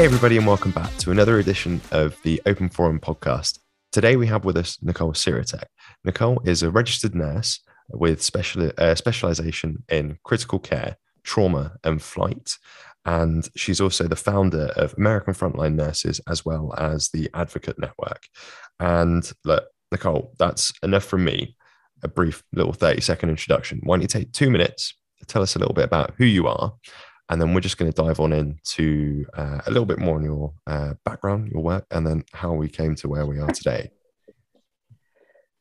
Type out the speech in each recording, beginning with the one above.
Hey, everybody, and welcome back to another edition of the Open Forum podcast. Today, we have with us Nicole Sirotek. Nicole is a registered nurse with special, uh, specialization in critical care, trauma, and flight. And she's also the founder of American Frontline Nurses as well as the Advocate Network. And look, Nicole, that's enough from me. A brief little 30 second introduction. Why don't you take two minutes, tell us a little bit about who you are, and then we're just going to dive on into uh, a little bit more on your uh, background, your work, and then how we came to where we are today.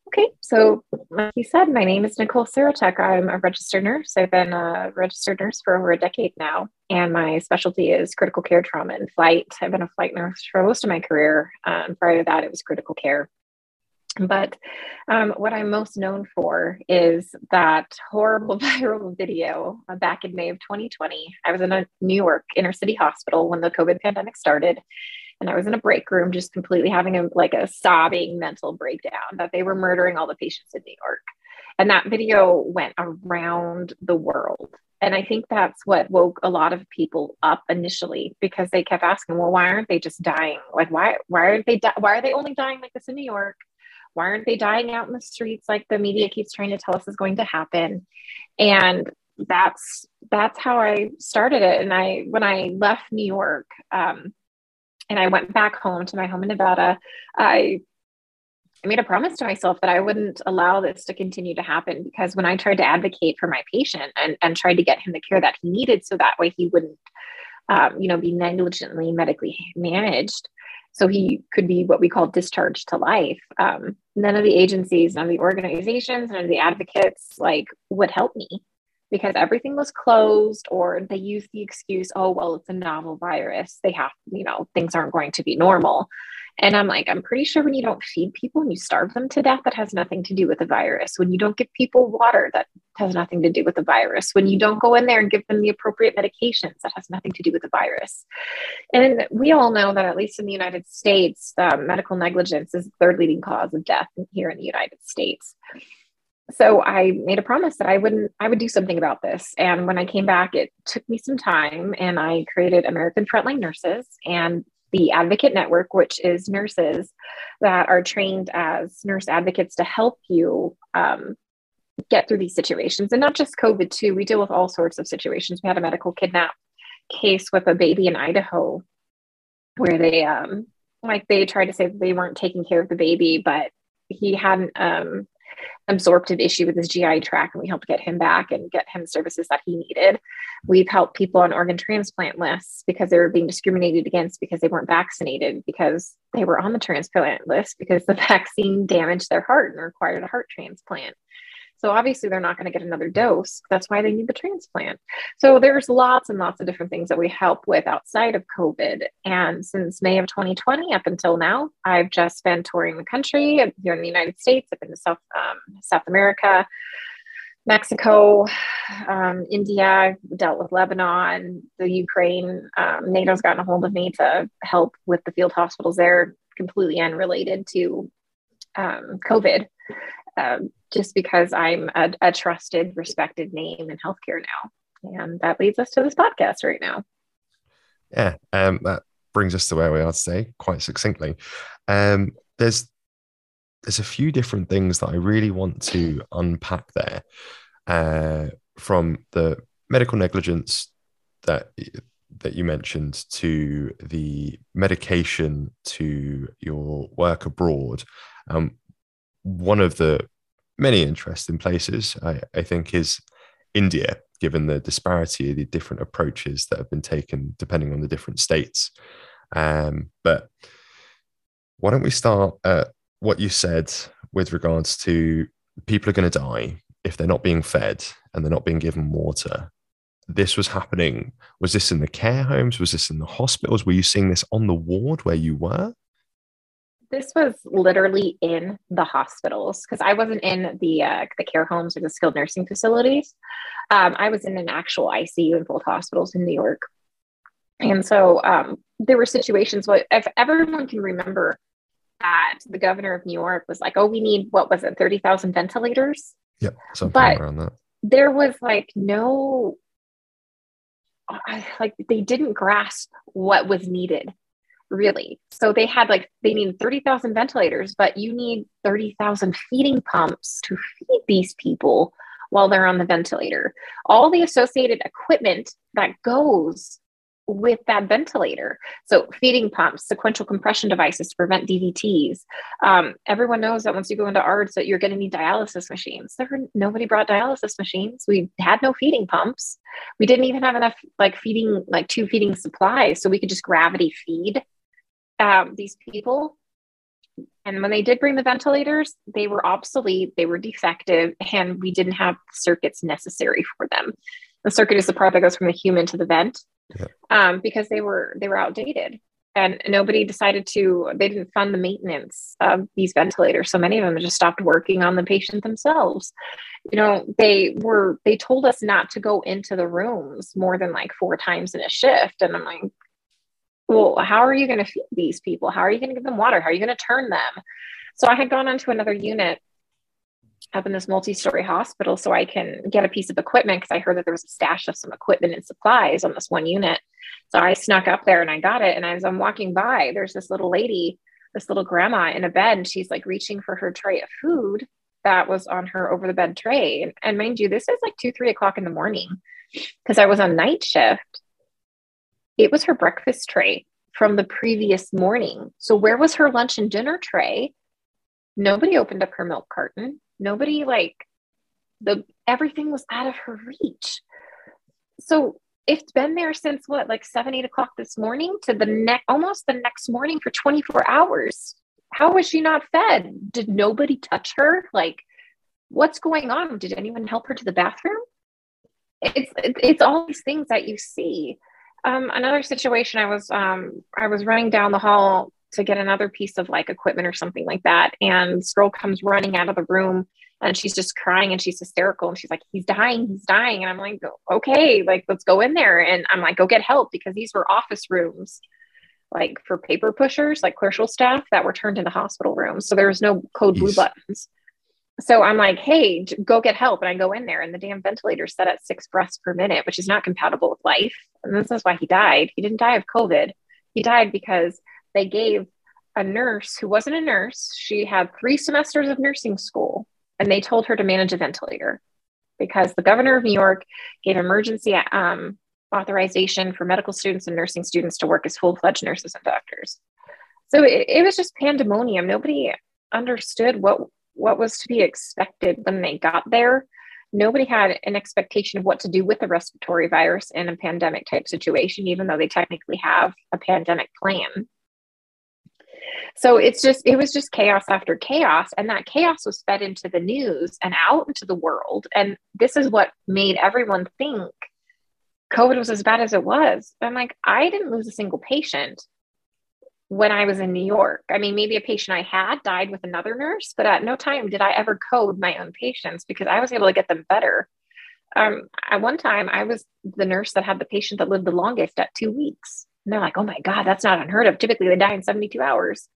Okay, so like you said, my name is Nicole Sirotek. I'm a registered nurse. I've been a registered nurse for over a decade now, and my specialty is critical care trauma and flight. I've been a flight nurse for most of my career. Um, prior to that, it was critical care. But um, what I'm most known for is that horrible viral video back in May of 2020. I was in a New York inner city hospital when the COVID pandemic started and I was in a break room just completely having a like a sobbing mental breakdown that they were murdering all the patients in New York. And that video went around the world. And I think that's what woke a lot of people up initially because they kept asking, well, why aren't they just dying? Like, why, why aren't they, di- why are they only dying like this in New York? Why aren't they dying out in the streets like the media keeps trying to tell us is going to happen? And that's that's how I started it. And I when I left New York, um, and I went back home to my home in Nevada, I I made a promise to myself that I wouldn't allow this to continue to happen because when I tried to advocate for my patient and, and tried to get him the care that he needed so that way he wouldn't, um, you know, be negligently medically managed, so he could be what we call discharged to life. Um, none of the agencies, none of the organizations, none of the advocates like would help me because everything was closed or they use the excuse oh well it's a novel virus. They have you know things aren't going to be normal. And i'm like i'm pretty sure when you don't feed people and you starve them to death that has nothing to do with the virus. When you don't give people water that has nothing to do with the virus. When you don't go in there and give them the appropriate medications that has nothing to do with the virus. And we all know that at least in the united states uh, medical negligence is the third leading cause of death here in the united states so I made a promise that I wouldn't, I would do something about this. And when I came back, it took me some time and I created American Frontline Nurses and the Advocate Network, which is nurses that are trained as nurse advocates to help you um, get through these situations. And not just COVID, too. We deal with all sorts of situations. We had a medical kidnap case with a baby in Idaho where they, um, like, they tried to say that they weren't taking care of the baby, but he hadn't um, absorptive issue with his GI tract, and we helped get him back and get him services that he needed. We've helped people on organ transplant lists because they were being discriminated against because they weren't vaccinated, because they were on the transplant list because the vaccine damaged their heart and required a heart transplant. So obviously they're not going to get another dose. That's why they need the transplant. So there's lots and lots of different things that we help with outside of COVID. And since May of 2020 up until now, I've just been touring the country here in the United States. I've been to South um, South America. Mexico, um, India, dealt with Lebanon, the Ukraine. Um, NATO's gotten a hold of me to help with the field hospitals there, completely unrelated to um, COVID um, just because I'm a, a trusted, respected name in healthcare now. And that leads us to this podcast right now. Yeah, um, that brings us to where we are today, quite succinctly. Um, there's there's a few different things that I really want to unpack there, uh, from the medical negligence that that you mentioned to the medication to your work abroad. Um, one of the many interesting places, I, I think, is India, given the disparity of the different approaches that have been taken depending on the different states. Um, but why don't we start at what you said with regards to people are going to die if they're not being fed and they're not being given water. This was happening. Was this in the care homes? Was this in the hospitals? Were you seeing this on the ward where you were? This was literally in the hospitals because I wasn't in the uh, the care homes or the skilled nursing facilities. Um, I was in an actual ICU in both hospitals in New York, and so um, there were situations. Where if everyone can remember that the governor of New York was like, "Oh, we need what was it, thirty thousand ventilators?" Yeah, something but around that. There was like no like they didn't grasp what was needed really. So they had like, they needed 30,000 ventilators, but you need 30,000 feeding pumps to feed these people while they're on the ventilator. All the associated equipment that goes with that ventilator. So, feeding pumps, sequential compression devices to prevent DVTs. Um, everyone knows that once you go into ARDS, that you're going to need dialysis machines. There were, nobody brought dialysis machines. We had no feeding pumps. We didn't even have enough like feeding, like two feeding supplies, so we could just gravity feed um, these people. And when they did bring the ventilators, they were obsolete, they were defective, and we didn't have circuits necessary for them. The circuit is the part that goes from the human to the vent yeah. um, because they were they were outdated and nobody decided to they didn't fund the maintenance of these ventilators so many of them just stopped working on the patient themselves you know they were they told us not to go into the rooms more than like four times in a shift and i'm like well how are you going to feed these people how are you going to give them water how are you going to turn them so i had gone onto another unit up in this multi-story hospital so I can get a piece of equipment because I heard that there was a stash of some equipment and supplies on this one unit. So I snuck up there and I got it. And as I'm walking by, there's this little lady, this little grandma in a bed, and she's like reaching for her tray of food that was on her over the bed tray. And, and mind you, this is like two, three o'clock in the morning because I was on night shift. It was her breakfast tray from the previous morning. So where was her lunch and dinner tray? Nobody opened up her milk carton. Nobody like the everything was out of her reach. So it's been there since what like seven eight o'clock this morning to the next almost the next morning for 24 hours. How was she not fed? Did nobody touch her? Like what's going on? Did anyone help her to the bathroom? It's it's all these things that you see um, another situation i was um, i was running down the hall to get another piece of like equipment or something like that. And this girl comes running out of the room and she's just crying and she's hysterical and she's like, he's dying, he's dying. And I'm like, okay, like let's go in there. And I'm like, go get help because these were office rooms like for paper pushers, like clerical staff that were turned into hospital rooms. So there was no code blue buttons. So I'm like, hey, go get help. And I go in there and the damn ventilator set at six breaths per minute, which is not compatible with life. And this is why he died. He didn't die of COVID. He died because they gave a nurse who wasn't a nurse, she had three semesters of nursing school, and they told her to manage a ventilator because the governor of New York gave emergency um, authorization for medical students and nursing students to work as full fledged nurses and doctors. So it, it was just pandemonium. Nobody understood what what was to be expected when they got there. Nobody had an expectation of what to do with the respiratory virus in a pandemic type situation, even though they technically have a pandemic plan. So it's just, it was just chaos after chaos. And that chaos was fed into the news and out into the world. And this is what made everyone think COVID was as bad as it was. I'm like, I didn't lose a single patient when I was in New York. I mean, maybe a patient I had died with another nurse, but at no time did I ever code my own patients because I was able to get them better. Um, at one time, I was the nurse that had the patient that lived the longest at two weeks. And they're like, oh my God, that's not unheard of. Typically, they die in 72 hours.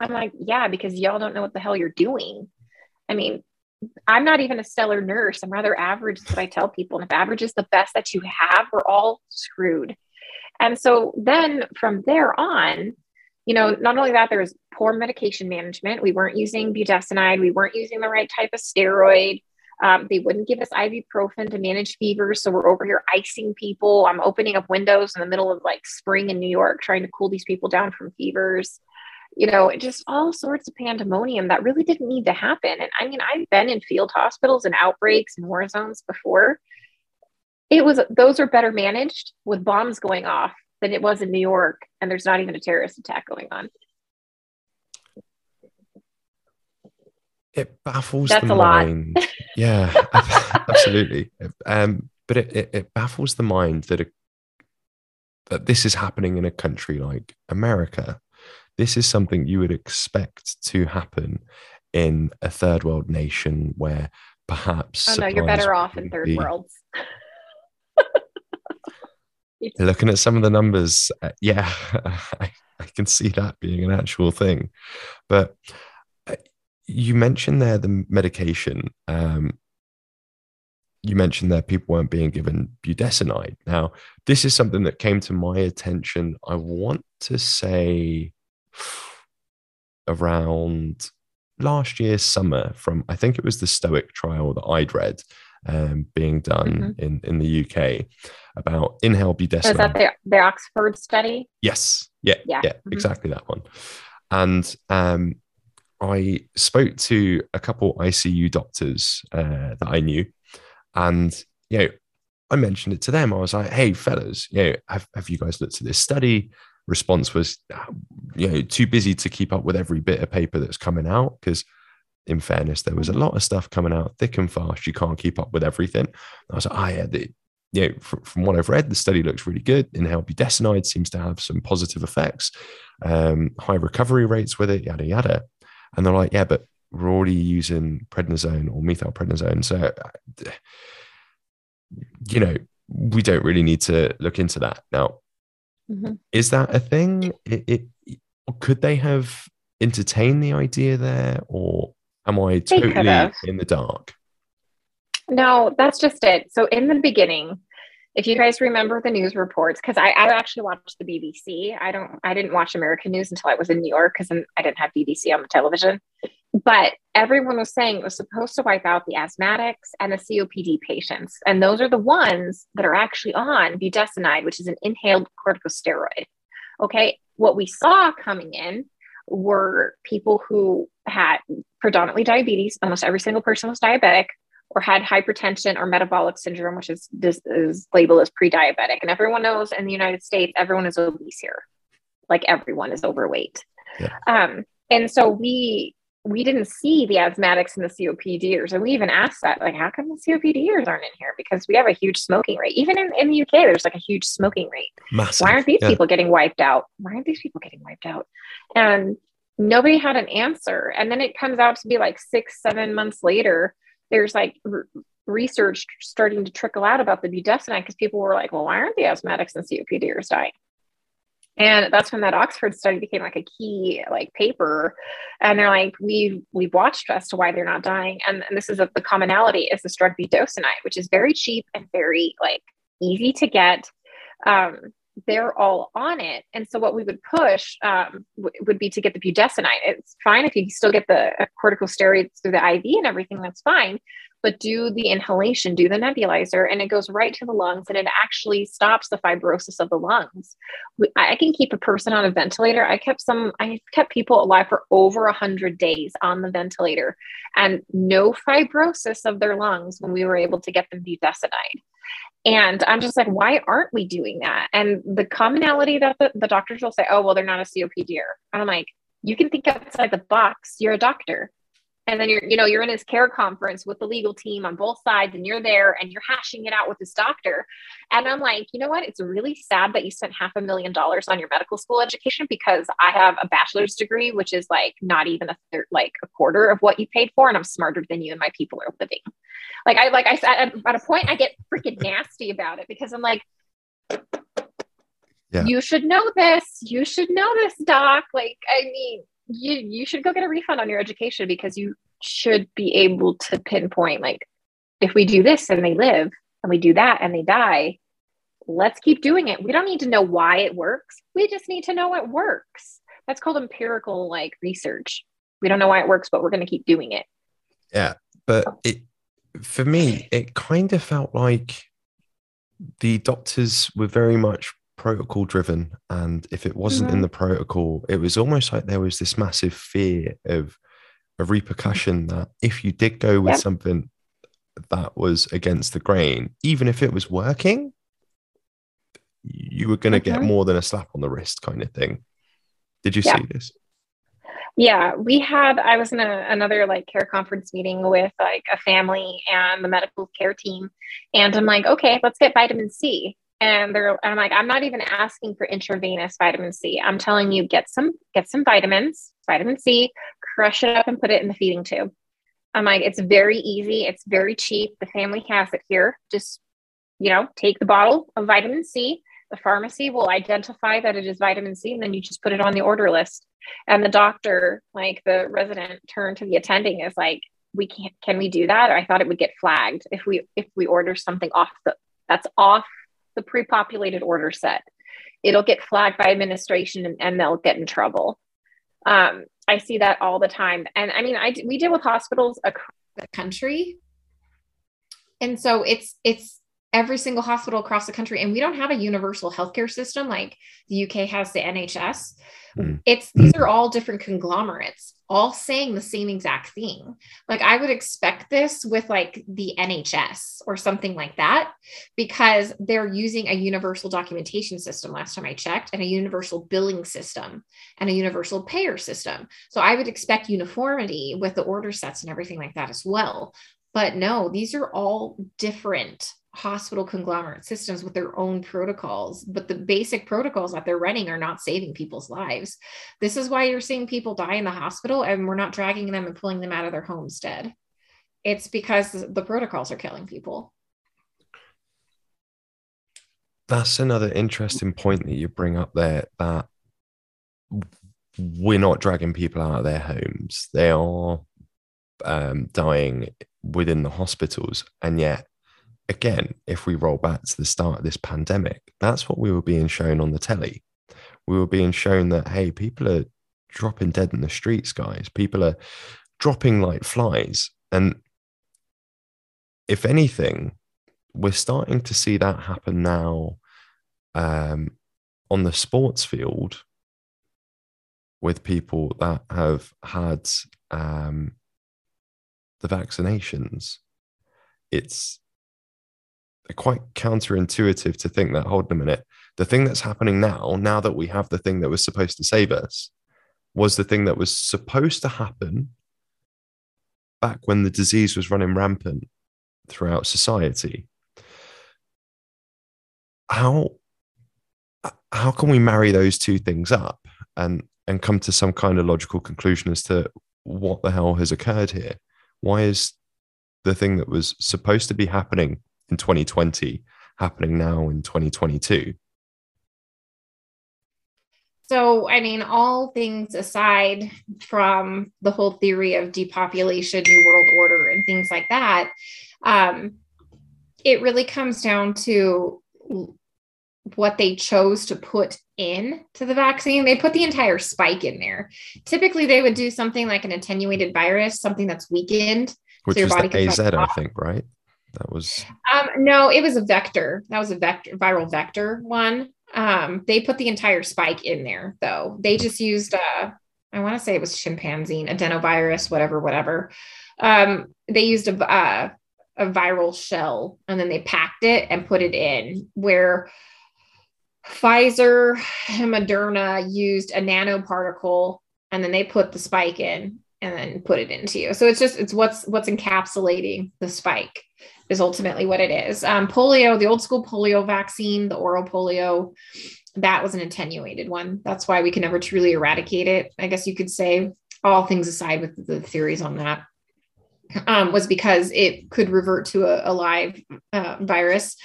I'm like, yeah, because y'all don't know what the hell you're doing. I mean, I'm not even a stellar nurse. I'm rather average, is what I tell people. And if average is the best that you have, we're all screwed. And so then from there on, you know, not only that, there was poor medication management. We weren't using budesonide. We weren't using the right type of steroid. Um, they wouldn't give us ibuprofen to manage fevers. So we're over here icing people. I'm opening up windows in the middle of like spring in New York, trying to cool these people down from fevers. You know, just all sorts of pandemonium that really didn't need to happen. And I mean, I've been in field hospitals and outbreaks and war zones before. It was, those are better managed with bombs going off than it was in New York. And there's not even a terrorist attack going on. it baffles That's the mind. yeah, absolutely. Um, but it, it, it, baffles the mind that a, that this is happening in a country like America. This is something you would expect to happen in a third world nation where perhaps. Oh no, you're better off in third be, worlds. Looking at some of the numbers, uh, yeah, I, I can see that being an actual thing, but you mentioned there the medication. Um, you mentioned that people weren't being given budesonide. Now, this is something that came to my attention. I want to say around last year's summer from I think it was the Stoic trial that I'd read um, being done mm-hmm. in in the UK about inhale budesonide. Is that the, the Oxford study? Yes. Yeah. Yeah. yeah mm-hmm. Exactly that one. And um, I spoke to a couple ICU doctors uh, that I knew, and you know, I mentioned it to them. I was like, "Hey, fellas, you know, have, have you guys looked at this study?" Response was, you know, too busy to keep up with every bit of paper that's coming out because in fairness, there was a lot of stuff coming out thick and fast. You can't keep up with everything. I was like, oh, yeah, the, you know, from, from, what I've read, the study looks really good. Inhale budesonide seems to have some positive effects, um, high recovery rates with it, yada, yada. And they're like, yeah, but we're already using prednisone or methylprednisone. So, uh, you know, we don't really need to look into that. Now, mm-hmm. is that a thing? It, it, could they have entertained the idea there or am I totally in the dark? No, that's just it. So in the beginning, if you guys remember the news reports, because I, I actually watched the BBC. I don't I didn't watch American news until I was in New York because I didn't have BBC on the television. But everyone was saying it was supposed to wipe out the asthmatics and the COPD patients. And those are the ones that are actually on budesonide, which is an inhaled corticosteroid. Okay. What we saw coming in were people who had predominantly diabetes. Almost every single person was diabetic or had hypertension or metabolic syndrome, which is this is labeled as pre-diabetic. And everyone knows in the United States, everyone is obese here. Like everyone is overweight. Yeah. Um, and so we we didn't see the asthmatics and the COPDers. And we even asked that, like, how come the COPDers aren't in here? Because we have a huge smoking rate. Even in, in the UK, there's like a huge smoking rate. Massive. Why aren't these yeah. people getting wiped out? Why aren't these people getting wiped out? And nobody had an answer. And then it comes out to be like six, seven months later, there's like r- research starting to trickle out about the budesonide because people were like, well, why aren't the asthmatics and COPDers dying? And that's when that Oxford study became like a key like paper. And they're like, we've we've watched as to why they're not dying. And, and this is a, the commonality is this drug budesonide, which is very cheap and very like easy to get. Um, they're all on it. And so what we would push um, w- would be to get the budesonide. It's fine if you still get the corticosteroids through the IV and everything, that's fine. But do the inhalation, do the nebulizer, and it goes right to the lungs and it actually stops the fibrosis of the lungs. I can keep a person on a ventilator. I kept some, I kept people alive for over 100 days on the ventilator and no fibrosis of their lungs when we were able to get them budesonide. And I'm just like, why aren't we doing that? And the commonality that the, the doctors will say, oh, well, they're not a COPD. And I'm like, you can think outside the box. You're a doctor and then you're you know you're in his care conference with the legal team on both sides and you're there and you're hashing it out with this doctor. And i'm like you know what? It's really sad that you spent half a million dollars on your medical school education because i have a bachelor's degree which is like not even a third like a quarter of what you paid for and i'm smarter than you and my people are living. Like i like i said at a point i get freaking nasty about it because i'm like yeah. you should know this. You should know this doc. Like i mean you you should go get a refund on your education because you should be able to pinpoint like if we do this and they live and we do that and they die let's keep doing it. We don't need to know why it works. We just need to know it works. That's called empirical like research. We don't know why it works but we're going to keep doing it. Yeah but it for me it kind of felt like the doctors were very much protocol driven and if it wasn't mm-hmm. in the protocol it was almost like there was this massive fear of a repercussion that if you did go with something that was against the grain even if it was working you were going to mm-hmm. get more than a slap on the wrist kind of thing did you yeah. see this yeah we had i was in a, another like care conference meeting with like a family and the medical care team and i'm like okay let's get vitamin c and they're I'm like, I'm not even asking for intravenous vitamin C. I'm telling you, get some get some vitamins, vitamin C, crush it up and put it in the feeding tube. I'm like, it's very easy, it's very cheap. The family has it here. Just, you know, take the bottle of vitamin C. The pharmacy will identify that it is vitamin C, and then you just put it on the order list. And the doctor, like the resident, turned to the attending, is like, we can't can we do that? I thought it would get flagged if we if we order something off the that's off the pre-populated order set. It'll get flagged by administration and, and they'll get in trouble. Um, I see that all the time. And I mean, I we deal with hospitals across the country. And so it's it's every single hospital across the country and we don't have a universal healthcare system like the UK has the NHS. Mm. It's these are all different conglomerates all saying the same exact thing. Like I would expect this with like the NHS or something like that because they're using a universal documentation system last time I checked and a universal billing system and a universal payer system. So I would expect uniformity with the order sets and everything like that as well. But no, these are all different hospital conglomerate systems with their own protocols, but the basic protocols that they're running are not saving people's lives. This is why you're seeing people die in the hospital and we're not dragging them and pulling them out of their homestead. It's because the protocols are killing people. That's another interesting point that you bring up there that we're not dragging people out of their homes. They are um, dying within the hospitals. And yet, again, if we roll back to the start of this pandemic, that's what we were being shown on the telly. We were being shown that, hey, people are dropping dead in the streets, guys. People are dropping like flies. And if anything, we're starting to see that happen now um, on the sports field with people that have had um, the vaccinations. It's quite counterintuitive to think that, hold on a minute, the thing that's happening now, now that we have the thing that was supposed to save us, was the thing that was supposed to happen back when the disease was running rampant throughout society. How how can we marry those two things up and and come to some kind of logical conclusion as to what the hell has occurred here? Why is the thing that was supposed to be happening in 2020 happening now in 2022? So, I mean, all things aside from the whole theory of depopulation, New World Order, and things like that, um, it really comes down to what they chose to put in to the vaccine. They put the entire spike in there. Typically, they would do something like an attenuated virus, something that's weakened. Which so is the AZ, I think, right? That was um, no, it was a vector. That was a vector viral vector one. Um, they put the entire spike in there though. They just used uh I want to say it was chimpanzee, adenovirus, whatever, whatever. Um, they used a uh, a viral shell and then they packed it and put it in where Pfizer and Moderna used a nanoparticle and then they put the spike in and then put it into you. So it's just it's what's what's encapsulating the spike is ultimately what it is. Um, polio, the old school polio vaccine, the oral polio, that was an attenuated one. That's why we can never truly eradicate it. I guess you could say, all things aside with the theories on that, um, was because it could revert to a, a live uh, virus.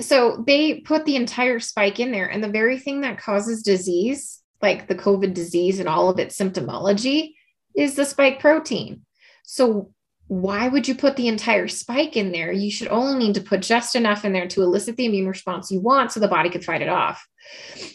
So they put the entire spike in there, and the very thing that causes disease, like the COVID disease and all of its symptomology, is the spike protein. So why would you put the entire spike in there? You should only need to put just enough in there to elicit the immune response you want so the body could fight it off.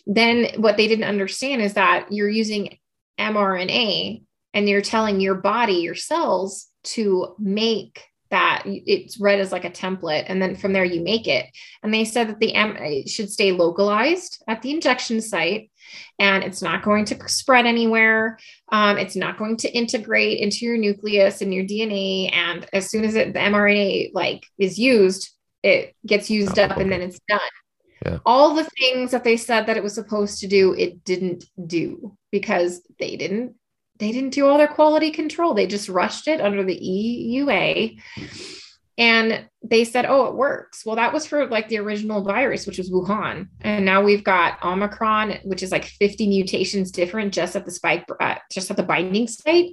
Then, what they didn't understand is that you're using mRNA and you're telling your body, your cells, to make that it's read as like a template and then from there you make it and they said that the m should stay localized at the injection site and it's not going to spread anywhere. Um, it's not going to integrate into your nucleus and your DNA. And as soon as it, the mRNA like is used, it gets used up and then it's done. Yeah. All the things that they said that it was supposed to do, it didn't do because they didn't they didn't do all their quality control. They just rushed it under the EUA and they said, oh, it works. Well, that was for like the original virus, which was Wuhan. And now we've got Omicron, which is like 50 mutations different just at the spike, uh, just at the binding site.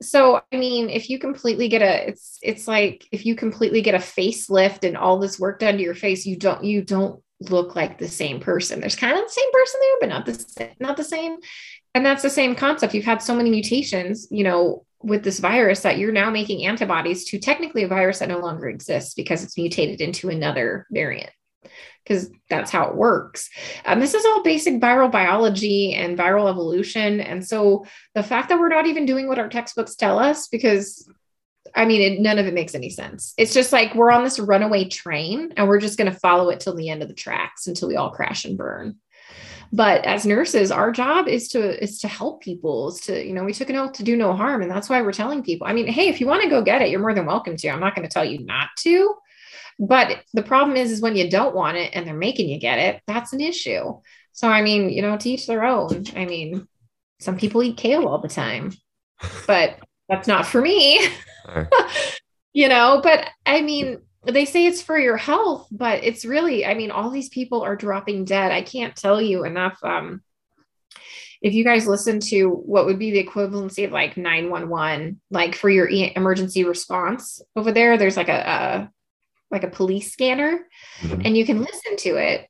So, I mean, if you completely get a, it's, it's like if you completely get a facelift and all this work done to your face, you don't, you don't look like the same person. There's kind of the same person there, but not the, not the same. And that's the same concept. You've had so many mutations, you know, with this virus that you're now making antibodies to technically a virus that no longer exists because it's mutated into another variant because that's how it works. Um, this is all basic viral biology and viral evolution. And so the fact that we're not even doing what our textbooks tell us, because I mean, it, none of it makes any sense. It's just like we're on this runaway train and we're just going to follow it till the end of the tracks until we all crash and burn. But as nurses, our job is to is to help people. Is to you know we took an oath to do no harm, and that's why we're telling people. I mean, hey, if you want to go get it, you're more than welcome to. I'm not going to tell you not to. But the problem is, is when you don't want it and they're making you get it, that's an issue. So, I mean, you know, teach their own. I mean, some people eat kale all the time, but that's not for me. you know, but I mean, they say it's for your health, but it's really, I mean, all these people are dropping dead. I can't tell you enough. Um, if you guys listen to what would be the equivalency of like 911, like for your emergency response over there, there's like a, a like a police scanner mm-hmm. and you can listen to it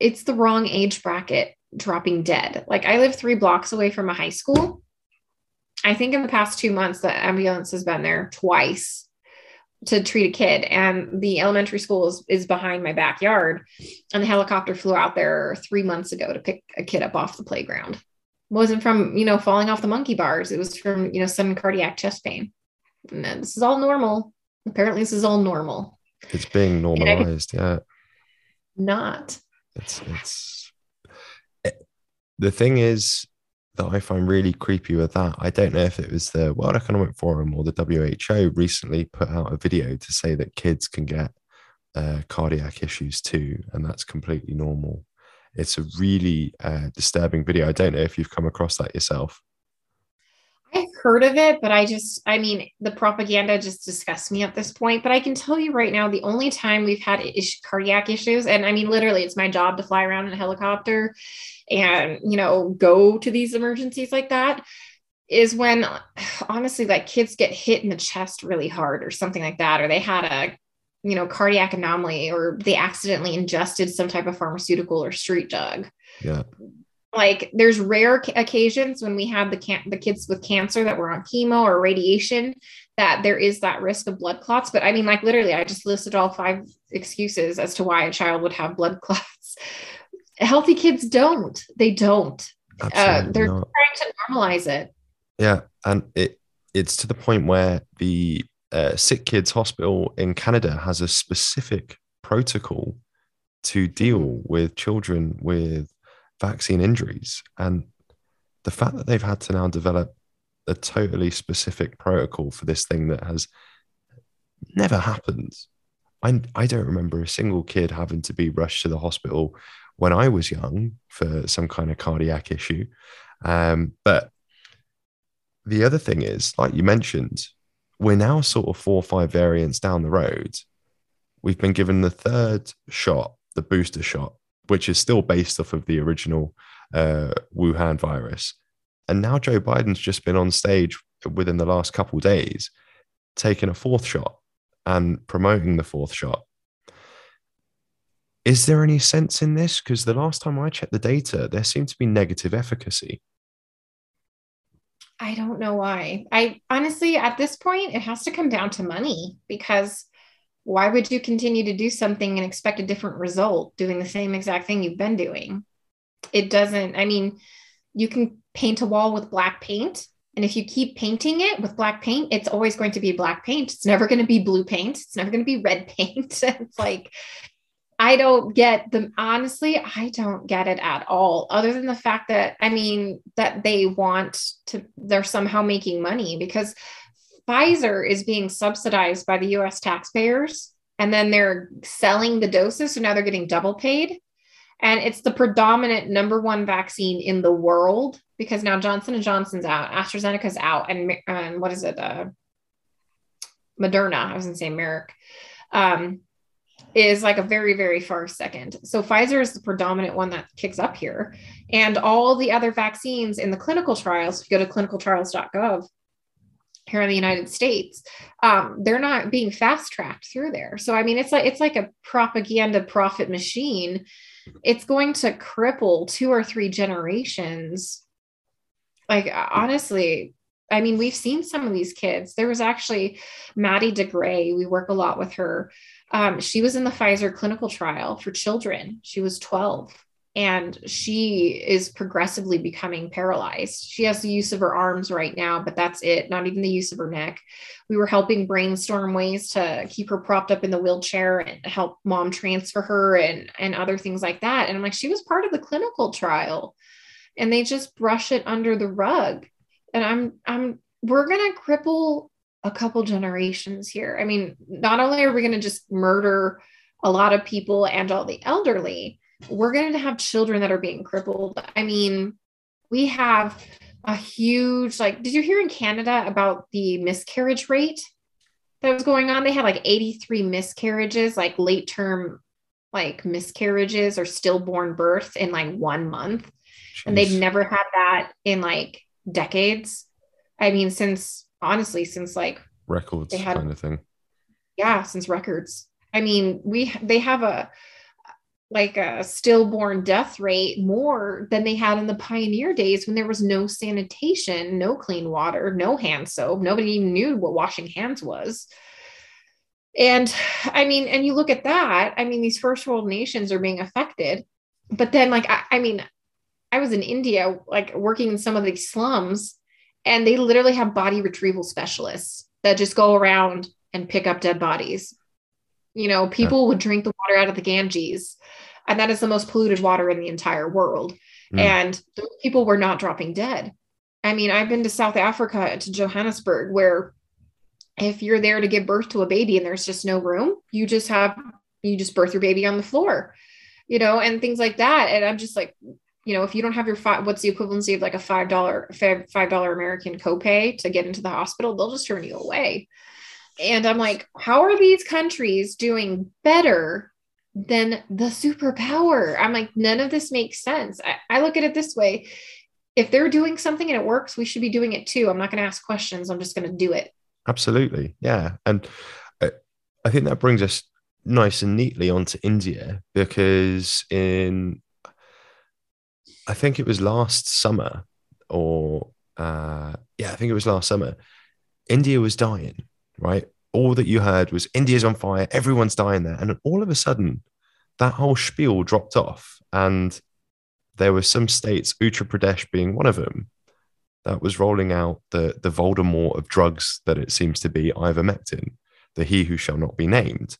it's the wrong age bracket dropping dead like i live three blocks away from a high school i think in the past two months the ambulance has been there twice to treat a kid and the elementary school is, is behind my backyard and the helicopter flew out there three months ago to pick a kid up off the playground. It wasn't from you know falling off the monkey bars. It was from you know sudden cardiac chest pain. And this is all normal. Apparently this is all normal. It's being normalized yeah. Not. It's it's it, eh, the thing is that I find really creepy with that. I don't know if it was the World Economic Forum or the WHO recently put out a video to say that kids can get uh, cardiac issues too, and that's completely normal. It's a really uh, disturbing video. I don't know if you've come across that yourself. I've heard of it, but I just, I mean, the propaganda just disgusts me at this point. But I can tell you right now, the only time we've had is- cardiac issues, and I mean, literally, it's my job to fly around in a helicopter and, you know, go to these emergencies like that, is when honestly, like kids get hit in the chest really hard or something like that, or they had a, you know, cardiac anomaly, or they accidentally ingested some type of pharmaceutical or street drug. Yeah like there's rare occasions when we have the can- the kids with cancer that were on chemo or radiation that there is that risk of blood clots. But i mean like literally i just listed all five excuses as to why a child would have blood clots. Healthy kids don't. They don't. Uh, they're not. trying to normalize it. Yeah and it it's to the point where the uh, sick kids hospital in canada has a specific protocol to deal mm-hmm. with children with vaccine injuries. And the fact that they've had to now develop a totally specific protocol for this thing that has never happened. I, I don't remember a single kid having to be rushed to the hospital when I was young for some kind of cardiac issue. Um, but the other thing is, like you mentioned, we're now sort of four or five variants down the road. We've been given the third shot, the booster shot, which is still based off of the original uh, Wuhan virus. And now Joe Biden's just been on stage within the last couple days, taking a fourth shot and promoting the fourth shot. Is there any sense in this? Because the last time I checked the data, there seemed to be negative efficacy. I don't know why. I honestly, at this point, it has to come down to money because why would you continue to do something and expect a different result doing the same exact thing you've been doing? It doesn't, I mean, you can paint a wall with black paint. And if you keep painting it with black paint, it's always going to be black paint. It's never going to be blue paint. It's never going to be red paint. it's like, I don't get them. Honestly, I don't get it at all, other than the fact that, I mean, that they want to, they're somehow making money because Pfizer is being subsidized by the US taxpayers and then they're selling the doses. So now they're getting double paid. And it's the predominant number one vaccine in the world because now Johnson and Johnson's out, AstraZeneca's out, and, and what is it? Uh, Moderna, I was going to say Merck, um, is like a very, very far second. So Pfizer is the predominant one that kicks up here. And all the other vaccines in the clinical trials, if you go to clinicaltrials.gov, here in the United States, um, they're not being fast tracked through there. So I mean, it's like it's like a propaganda profit machine. It's going to cripple two or three generations. Like honestly, I mean, we've seen some of these kids. There was actually Maddie de Garay. We work a lot with her. Um, she was in the Pfizer clinical trial for children. She was 12 and she is progressively becoming paralyzed. She has the use of her arms right now, but that's it, not even the use of her neck. We were helping brainstorm ways to keep her propped up in the wheelchair and help mom transfer her and, and other things like that. And I'm like, she was part of the clinical trial and they just brush it under the rug. And I'm, I'm, we're going to cripple a couple generations here. I mean, not only are we going to just murder a lot of people and all the elderly, we're going to have children that are being crippled. I mean, we have a huge, like, did you hear in Canada about the miscarriage rate that was going on? They had like 83 miscarriages, like late term, like miscarriages or stillborn birth in like one month. Jeez. And they've never had that in like decades. I mean, since honestly, since like records had, kind of thing. Yeah, since records. I mean, we they have a like a stillborn death rate more than they had in the pioneer days when there was no sanitation, no clean water, no hand soap. Nobody even knew what washing hands was. And I mean, and you look at that, I mean, these first world nations are being affected. But then, like, I, I mean, I was in India, like working in some of these slums, and they literally have body retrieval specialists that just go around and pick up dead bodies you know, people would drink the water out of the Ganges, and that is the most polluted water in the entire world. Mm. And those people were not dropping dead. I mean, I've been to South Africa, to Johannesburg, where if you're there to give birth to a baby and there's just no room, you just have, you just birth your baby on the floor, you know, and things like that. And I'm just like, you know, if you don't have your five, what's the equivalency of like a five dollar five dollar American copay to get into the hospital, they'll just turn you away. And I'm like, how are these countries doing better than the superpower? I'm like, none of this makes sense. I, I look at it this way if they're doing something and it works, we should be doing it too. I'm not going to ask questions. I'm just going to do it. Absolutely. Yeah. And I, I think that brings us nice and neatly onto India because in, I think it was last summer or, uh, yeah, I think it was last summer, India was dying right? All that you heard was India's on fire, everyone's dying there. And all of a sudden, that whole spiel dropped off. And there were some states, Uttar Pradesh being one of them, that was rolling out the, the Voldemort of drugs that it seems to be ivermectin, the he who shall not be named.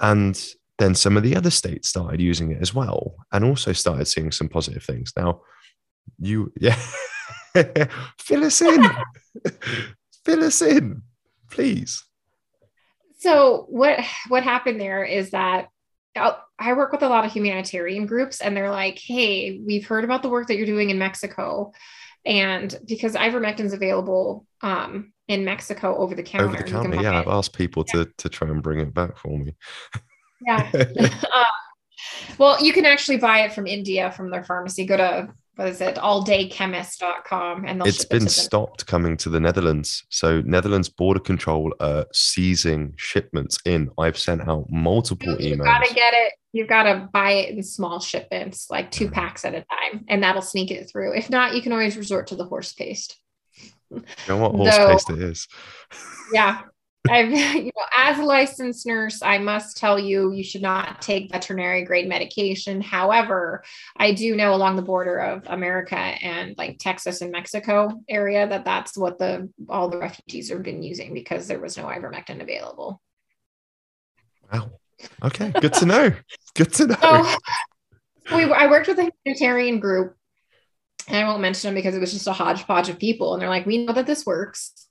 And then some of the other states started using it as well and also started seeing some positive things. Now, you, yeah, fill us in, fill us in please. So what what happened there is that uh, I work with a lot of humanitarian groups, and they're like, "Hey, we've heard about the work that you're doing in Mexico, and because ivermectin is available um, in Mexico over the counter, over the counter, yeah, I've asked people yeah. to to try and bring it back for me. yeah. uh, well, you can actually buy it from India from their pharmacy. Go to what is it? Alldaychemist.com and it's been it stopped coming to the netherlands. So netherlands border control are seizing shipments in. I've sent out multiple you, emails gotta get it. You've got to buy it in small shipments like two mm. packs at a time and that'll sneak it through. If not you can always resort to the horse paste. You know what horse paste it is? Yeah I've, you know, as a licensed nurse, I must tell you, you should not take veterinary grade medication. However, I do know along the border of America and like Texas and Mexico area that that's what the all the refugees have been using because there was no ivermectin available. Wow. Okay, good to know. good to know. So, we, I worked with a humanitarian group, and I won't mention them because it was just a hodgepodge of people, and they're like, "We know that this works."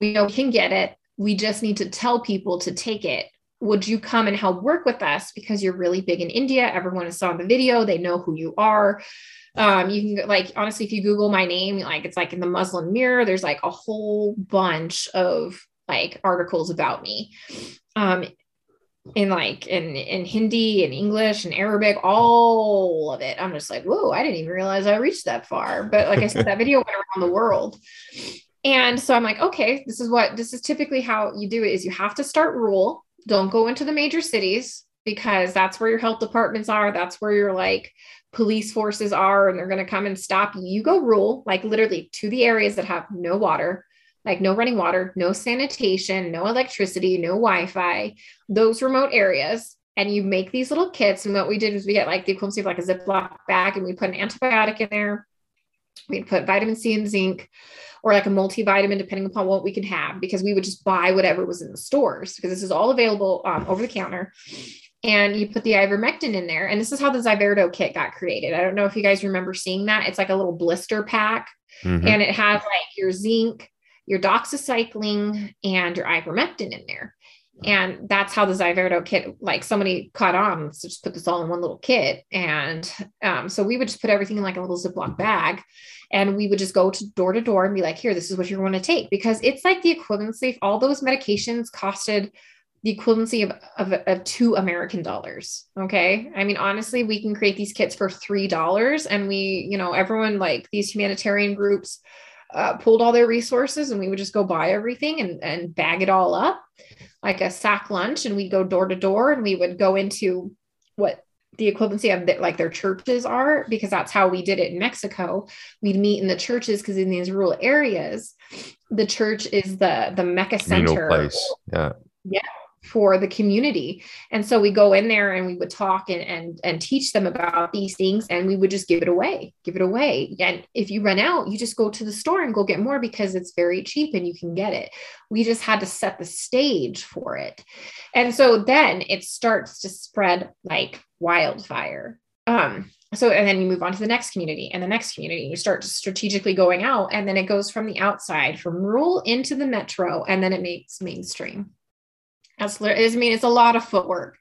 we know we can get it we just need to tell people to take it. Would you come and help work with us because you're really big in India? Everyone has saw the video, they know who you are. Um, you can like honestly, if you Google my name, like it's like in the Muslim Mirror, there's like a whole bunch of like articles about me. Um, in like in in Hindi and English and Arabic, all of it. I'm just like, whoa, I didn't even realize I reached that far. But like I said, that video went around the world. And so I'm like, okay, this is what this is typically how you do it is you have to start rural. Don't go into the major cities because that's where your health departments are. That's where your like police forces are and they're going to come and stop you. You go rural, like literally to the areas that have no water, like no running water, no sanitation, no electricity, no Wi Fi, those remote areas. And you make these little kits. And what we did was we get like the equivalent of like a Ziploc bag and we put an antibiotic in there. We'd put vitamin C and zinc or like a multivitamin, depending upon what we could have, because we would just buy whatever was in the stores because this is all available um, over the counter and you put the ivermectin in there. And this is how the Ziverdox kit got created. I don't know if you guys remember seeing that. It's like a little blister pack mm-hmm. and it has like your zinc, your doxycycline, and your ivermectin in there. And that's how the Ziverdox kit, like somebody caught on, so just put this all in one little kit. And um, so we would just put everything in like a little Ziploc bag and we would just go to door to door and be like, here, this is what you're going to take. Because it's like the equivalency, all those medications costed the equivalency of, of, of, two American dollars. Okay. I mean, honestly, we can create these kits for $3 and we, you know, everyone like these humanitarian groups uh, pulled all their resources and we would just go buy everything and, and bag it all up like a sack lunch. And we'd go door to door and we would go into what the equivalency of the, like their churches are because that's how we did it in Mexico. We'd meet in the churches because in these rural areas, the church is the the mecca center. Place. Yeah. Yeah for the community. And so we go in there and we would talk and, and, and teach them about these things and we would just give it away, give it away. And if you run out, you just go to the store and go get more because it's very cheap and you can get it. We just had to set the stage for it. And so then it starts to spread like wildfire. Um, so and then you move on to the next community and the next community you start strategically going out and then it goes from the outside from rural into the metro and then it makes mainstream that's I mean, it's a lot of footwork,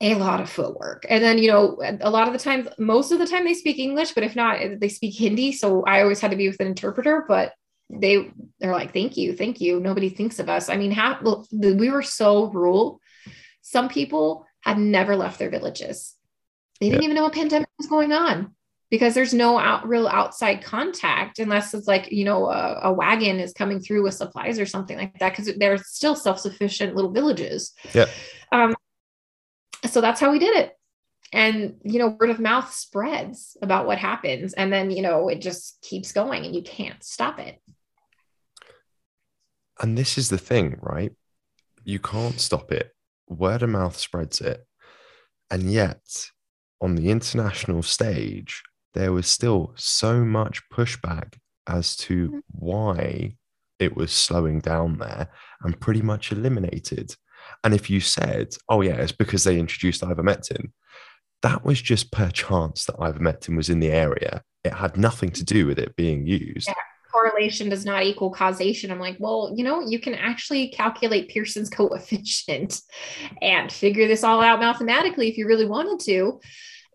a lot of footwork. And then, you know, a lot of the times, most of the time they speak English, but if not, they speak Hindi. So I always had to be with an interpreter, but they they're like, thank you, thank you. Nobody thinks of us. I mean, half, we were so rural. Some people had never left their villages. They didn't yeah. even know a pandemic was going on because there's no out, real outside contact unless it's like you know a, a, wagon is coming through with supplies or something like that because they're still self-sufficient little villages. Yeah. Um, so that's how we did it. And you know word of mouth spreads about what happens and then you know it just keeps going and you can't stop it. And this is the thing right? You can't stop it. Word of mouth spreads it. And yet on the international stage there was still so much pushback as to mm-hmm. why it was slowing down there and pretty much eliminated. And if you said, oh, yeah, it's because they introduced ivermectin, that was just per chance that ivermectin was in the area. It had nothing to do with it being used. Yeah. Correlation does not equal causation. I'm like, well, you know, you can actually calculate Pearson's coefficient and figure this all out mathematically if you really wanted to.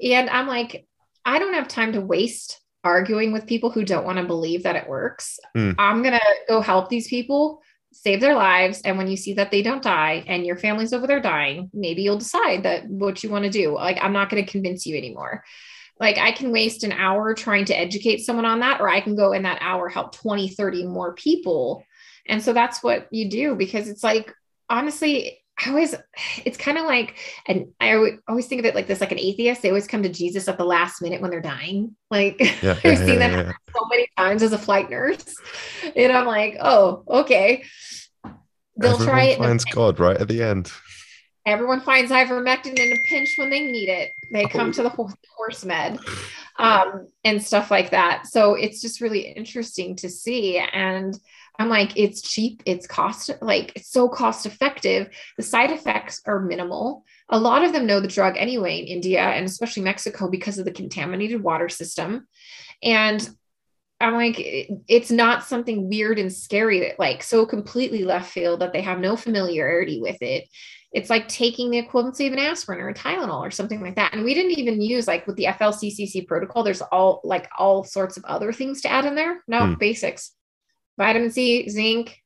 And I'm like, I don't have time to waste arguing with people who don't want to believe that it works. Mm. I'm going to go help these people save their lives. And when you see that they don't die and your family's over there dying, maybe you'll decide that what you want to do. Like, I'm not going to convince you anymore. Like, I can waste an hour trying to educate someone on that, or I can go in that hour, help 20, 30 more people. And so that's what you do because it's like, honestly, I always, it's kind of like, and I always think of it like this, like an atheist, they always come to Jesus at the last minute when they're dying. Like yeah, I've seen yeah, that yeah. so many times as a flight nurse. And I'm like, oh, okay. They'll Everyone try it. Finds God right at the end. Everyone finds ivermectin in a pinch when they need it. They come oh. to the horse med um, and stuff like that. So it's just really interesting to see. And I'm like, it's cheap, it's cost, like, it's so cost effective. The side effects are minimal. A lot of them know the drug anyway in India and especially Mexico because of the contaminated water system. And I'm like, it's not something weird and scary that, like, so completely left field that they have no familiarity with it. It's like taking the equivalency of an aspirin or a Tylenol or something like that. And we didn't even use like with the FLCCC protocol, there's all like all sorts of other things to add in there. No, hmm. basics vitamin C, zinc,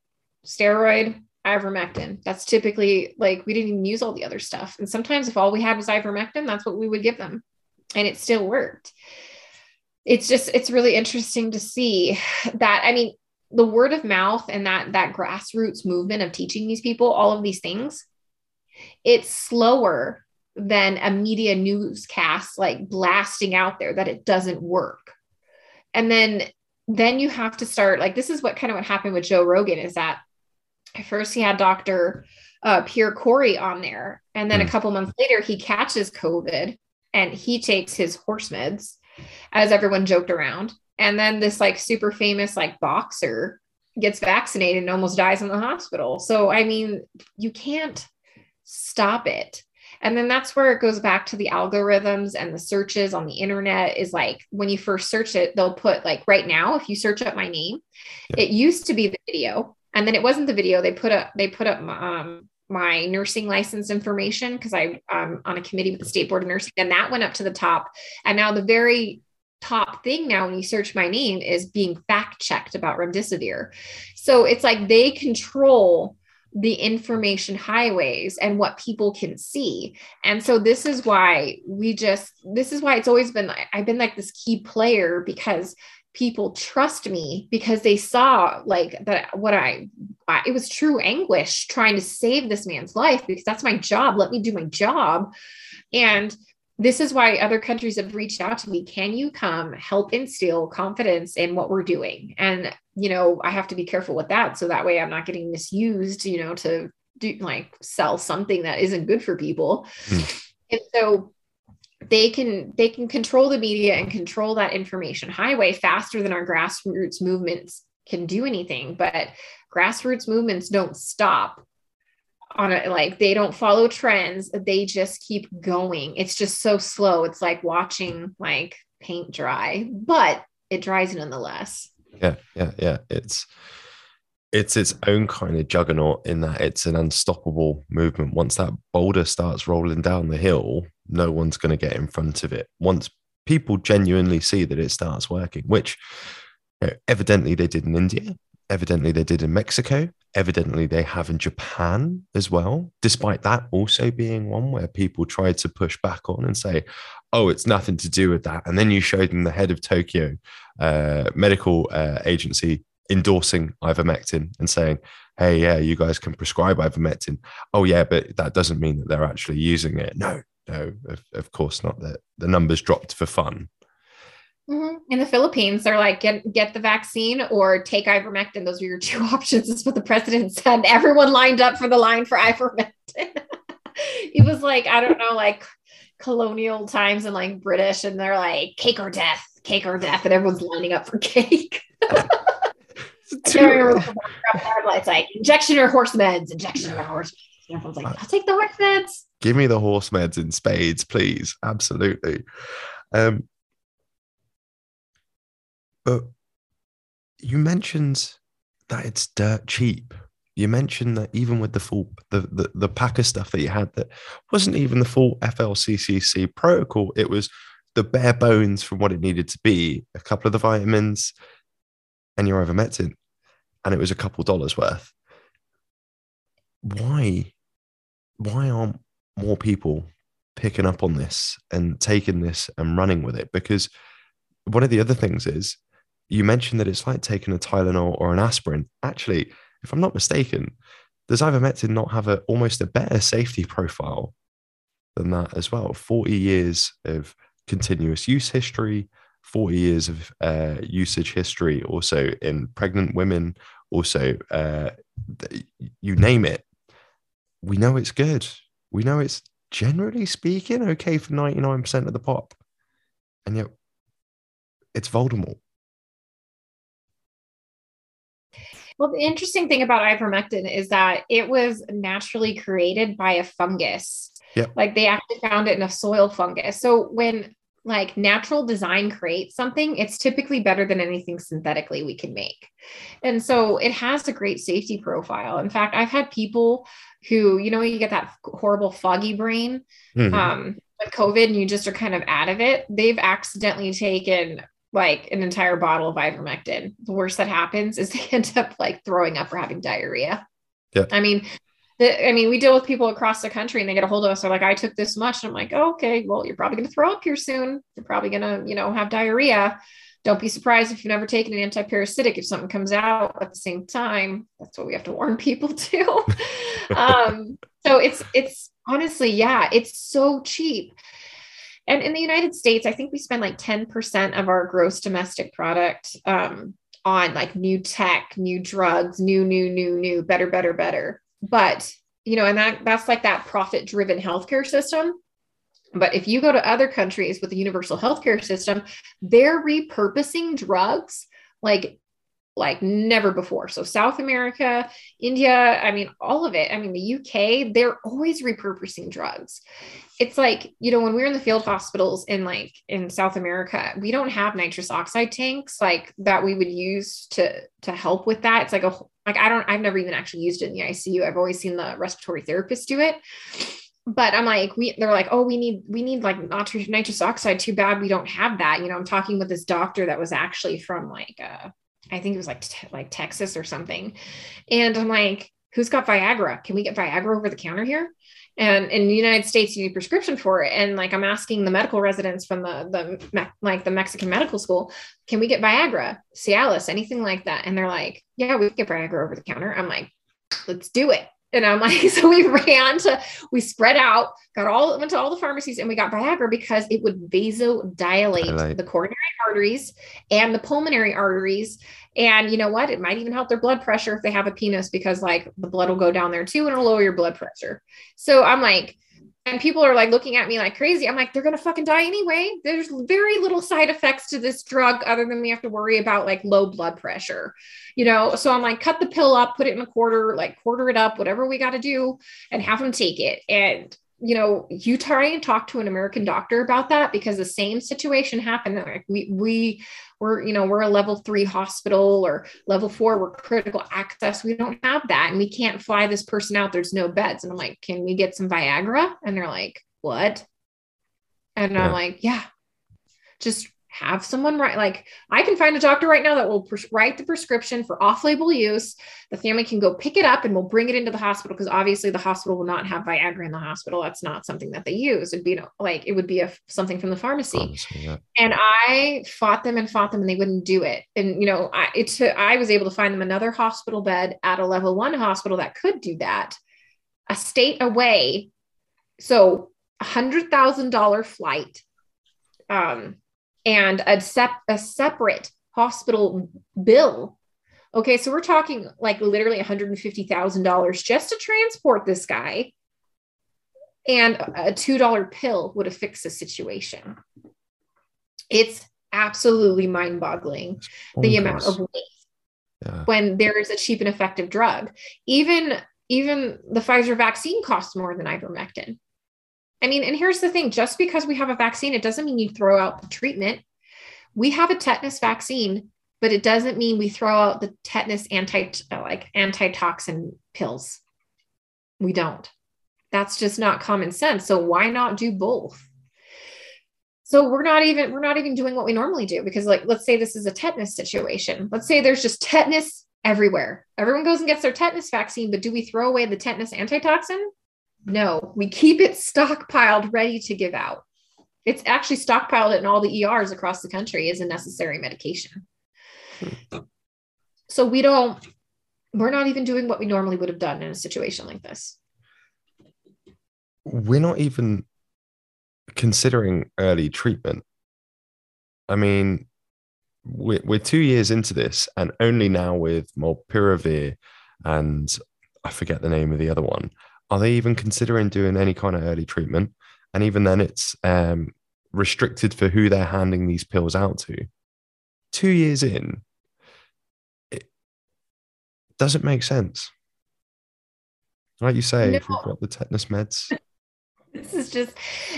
steroid, ivermectin. That's typically like we didn't even use all the other stuff. And sometimes if all we had was ivermectin, that's what we would give them. And it still worked. It's just it's really interesting to see that I mean the word of mouth and that that grassroots movement of teaching these people all of these things it's slower than a media newscast like blasting out there that it doesn't work. And then then you have to start like this is what kind of what happened with Joe Rogan is that at first he had Dr. Uh, Pierre Kory on there, and then mm. a hmm. couple months later he catches COVID and he takes his horse meds, as everyone joked around. And then this like super famous like boxer gets vaccinated and almost dies in the hospital. So I mean, you can't stop it. And then that's where it goes back to the algorithms and the searches on the internet is like when you first search it, they'll put like right now, if you search up my name, it used to be the video. And then it wasn't the video. They put up, they put up um, my nursing license information because I'm um, on a committee with the state board of nursing and that went up to the top. And now the very top thing now when you search my name is being fact checked about remdesivir. So it's like they control the information highways and what people can see. And so this is why we just this is why it's always been I've been like this key player because people trust me because they saw like that what I, I it was true anguish trying to save this man's life because that's my job. Let me do my job. And this is why other countries have reached out to me. Can you come help instill confidence in what we're doing? And you know i have to be careful with that. So that way i'm not getting misused you know to do like sell something that isn't good for people. Mm. and so they can they can control the media and control that information highway faster than our grassroots movements can do anything. But grassroots movements don't stop on it like they don't follow trends they just keep going. It's just so slow. It's like watching like paint dry but it dries nonetheless. Yeah yeah yeah. It's it's its own kind of juggernaut in that it's an unstoppable movement. Once that boulder starts rolling down the hill no one's going to get in front of it. Once people genuinely see that it starts working which you know, evidently they did in india evidently they did in mexico evidently they have in Japan as well, despite that also being one where people tried to push back on and say, oh, it's nothing to do with that. And then you showed them the head of Tokyo uh, medical uh, agency endorsing ivermectin and saying, hey, yeah, you guys can prescribe ivermectin. Oh, yeah, but that doesn't mean that they're actually using it. No, no, of, of course not. The, the numbers dropped for fun. Mm-hmm. In the Philippines, they're like, get get the vaccine or take ivermectin. Those are your two options. Is what the president said. Everyone lined up for the line for ivermectin. he was like, I don't know, like colonial times and like British, and they're like, cake or death, cake or death, and everyone's lining up for cake. It's like injection or horse meds, injection or horse meds. And everyone's like, I'll take the horse meds. Give me the horse meds in spades, please. Absolutely. Um, but you mentioned that it's dirt cheap. You mentioned that even with the full the, the the pack of stuff that you had that wasn't even the full FLCCC protocol. It was the bare bones from what it needed to be. A couple of the vitamins and your ivermectin, and it was a couple dollars worth. Why? Why aren't more people picking up on this and taking this and running with it? Because one of the other things is you mentioned that it's like taking a Tylenol or an aspirin. Actually, if I'm not mistaken, does ivermectin not have a almost a better safety profile than that as well? 40 years of continuous use history, 40 years of uh, usage history, also in pregnant women, also uh, you name it. We know it's good. We know it's generally speaking okay for 99% of the pop. And yet it's Voldemort. Well, the interesting thing about ivermectin is that it was naturally created by a fungus. Yep. Like they actually found it in a soil fungus. So when like natural design creates something, it's typically better than anything synthetically we can make. And so it has a great safety profile. In fact, I've had people who, you know, you get that horrible foggy brain mm-hmm. um, with COVID and you just are kind of out of it. They've accidentally taken like an entire bottle of ivermectin. The worst that happens is they end up like throwing up or having diarrhea. Yeah. I mean, the, I mean, we deal with people across the country and they get a hold of us. They're like, I took this much. And I'm like, oh, okay, well, you're probably going to throw up here soon. You're probably going to, you know, have diarrhea. Don't be surprised if you've never taken an antiparasitic. If something comes out at the same time, that's what we have to warn people to. um, so it's, it's, Honestly, yeah, it's so cheap. And in the United States, I think we spend like 10% of our gross domestic product um, on like new tech, new drugs, new, new, new, new, better, better, better. But, you know, and that that's like that profit driven healthcare system. But if you go to other countries with a universal healthcare system, they're repurposing drugs like like never before. So South America, India, I mean, all of it. I mean, the UK, they're always repurposing drugs. It's like, you know, when we are in the field hospitals in like in South America, we don't have nitrous oxide tanks like that we would use to to help with that. It's like a like I don't I've never even actually used it in the ICU. I've always seen the respiratory therapist do it. But I'm like, we they're like, oh, we need we need like nitrous oxide. Too bad we don't have that. You know, I'm talking with this doctor that was actually from like uh I think it was like te- like Texas or something. And I'm like, who's got Viagra? Can we get Viagra over the counter here? And in the United States, you need prescription for it. And like I'm asking the medical residents from the the like the Mexican medical school, can we get Viagra, Cialis, anything like that? And they're like, yeah, we can get Viagra over the counter. I'm like, let's do it. And I'm like, so we ran to, we spread out, got all, went to all the pharmacies and we got Viagra because it would vasodilate like. the coronary arteries and the pulmonary arteries. And you know what? It might even help their blood pressure if they have a penis because like the blood will go down there too and it'll lower your blood pressure. So I'm like, and people are like looking at me like crazy. I'm like, they're gonna fucking die anyway. There's very little side effects to this drug other than we have to worry about like low blood pressure, you know. So I'm like, cut the pill up, put it in a quarter, like quarter it up, whatever we got to do, and have them take it. And you know, you try and talk to an American doctor about that because the same situation happened. Like we we we're you know we're a level three hospital or level four we're critical access. We don't have that and we can't fly this person out. There's no beds. And i'm like can we get some viagra? And they're like what? And yeah. i'm like yeah. Just have someone write like i can find a doctor right now that will pres- write the prescription for off-label use. The family can go pick it up and we'll bring it into the hospital because obviously the hospital will not have viagra in the hospital. That's not something that they use. It'd be like it would be a something from the pharmacy, pharmacy yeah. and i fought them and fought them and they wouldn't do it. And you know i it i was able to find them another hospital bed at a level one hospital that could do that a state away. So a hundred thousand dollar flight um and a, sep- a separate hospital bill. Okay, so we're talking like literally $150,000 just to transport this guy. And a $2 pill would have fixed the situation. It's absolutely mind boggling the amount of waste yeah. when there is a cheap and effective drug. Even even the Pfizer vaccine costs more than ivermectin. I mean, and here's the thing just because we have a vaccine, it doesn't mean you throw out the treatment. We have a tetanus vaccine, but it doesn't mean we throw out the tetanus anti like antitoxin pills. We don't. That's just not common sense. So why not do both? So we're not even we're not even doing what we normally do because like let's say this is a tetanus situation. Let's say there's just tetanus everywhere. Everyone goes and gets their tetanus vaccine, but do we throw away the tetanus antitoxin? No, we keep it stockpiled, ready to give out. It's actually stockpiled in all the ERs across the country as a necessary medication. So we don't, we're not even doing what we normally would have done in a situation like this. We're not even considering early treatment. I mean, we're, we're two years into this, and only now with molnupiravir and I forget the name of the other one, are they even considering doing any kind of early treatment? And even then, it's um, restricted for who they're handing these pills out to. Two years in, it doesn't make sense. Like you say, no. if you've got the tetanus meds. this is just,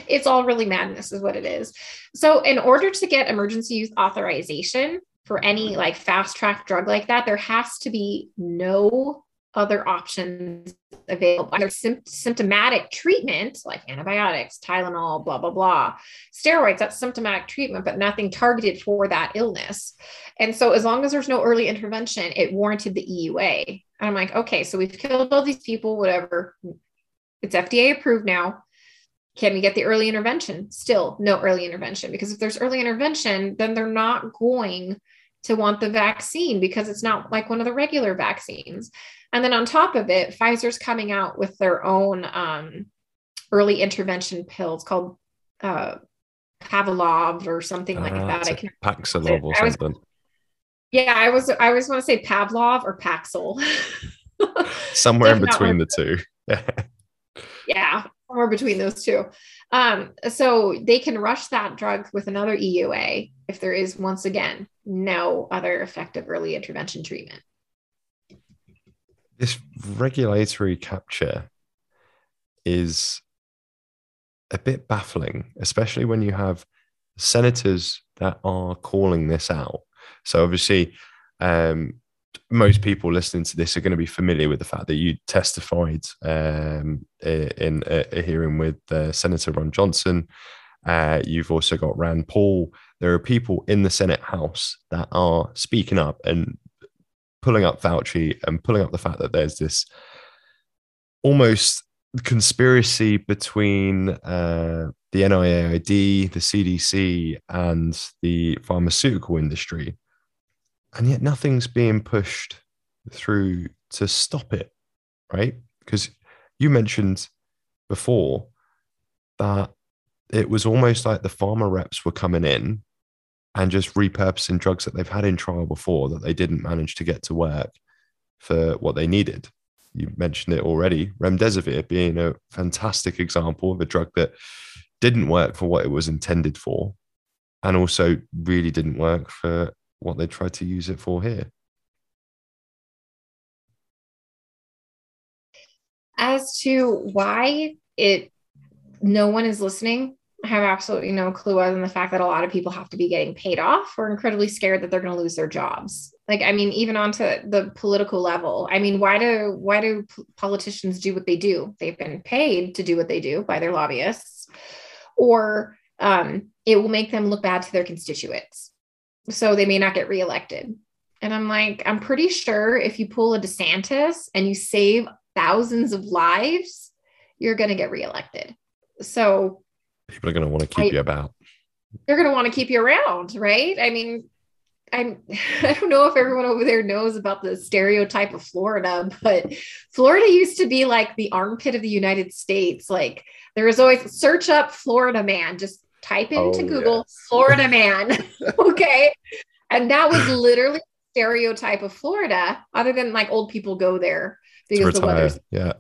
it's all really madness, is what it is. So, in order to get emergency use authorization for any like fast track drug like that, there has to be no other options available. Sim- symptomatic treatment like antibiotics, Tylenol, blah, blah, blah. Steroids, that's symptomatic treatment, but nothing targeted for that illness. And so, as long as there's no early intervention, it warranted the EUA. And I'm like, okay, so we've killed all these people, whatever. It's FDA approved now. Can we get the early intervention? Still no early intervention because if there's early intervention, then they're not going to want the vaccine because it's not like one of the regular vaccines. And then on top of it, Pfizer's coming out with their own um, early intervention pills called uh, Pavlov or something like Ah, that. I can Paxilov or I was- something. yeah, I was I always want to say Pavlov or Paxil. Somewhere in between the two. Yeah. yeah, somewhere between those two. Um, so they can rush that drug with another EUA if there is once again no other effective early intervention treatment. this regulatory capture is a bit baffling, especially when you have senators that are calling this out. So obviously, um, most people listening to this are going to be familiar with the fact that you testified um, in a, hearing with uh, Senator Ron Johnson. Uh, you've also got Rand Paul. There are people in the Senate House that are speaking up and pulling up Fauci and pulling up the fact that there's this almost conspiracy between uh, the NIAID, the CDC, and the pharmaceutical industry. And yet nothing's being pushed through to stop it, right? Because you mentioned before that it was almost like the pharma reps were coming in and just repurposing drugs that they've had in trial before that they didn't manage to get to work for what they needed. You mentioned it already, remdesivir being a fantastic example of a drug that didn't work for what it was intended for, and also really didn't work for what they tried to use it for here. As to why it no one is listening, I have absolutely no clue other than the fact that a lot of people have to be getting paid off or incredibly scared that they're going to lose their jobs. Like, I mean, even onto the political level. I mean, why do why do politicians do what they do? They've been paid to do what they do by their lobbyists, or um, it will make them look bad to their constituents, so they may not get reelected. And I'm like, I'm pretty sure if you pull a DeSantis and you save thousands of lives, you're going to get reelected. So People are going to want to keep I- you about. they're going to want to keep you around, right? I mean, I'm I don't know if everyone over there knows about the stereotype of Florida, but Florida used to be like the armpit of the United States. Like there was always search up Florida man, just type into Oh, Google yes. Florida man. okay. And that was literally stereotype of Florida, other than like old people go there because the weather's Yeah.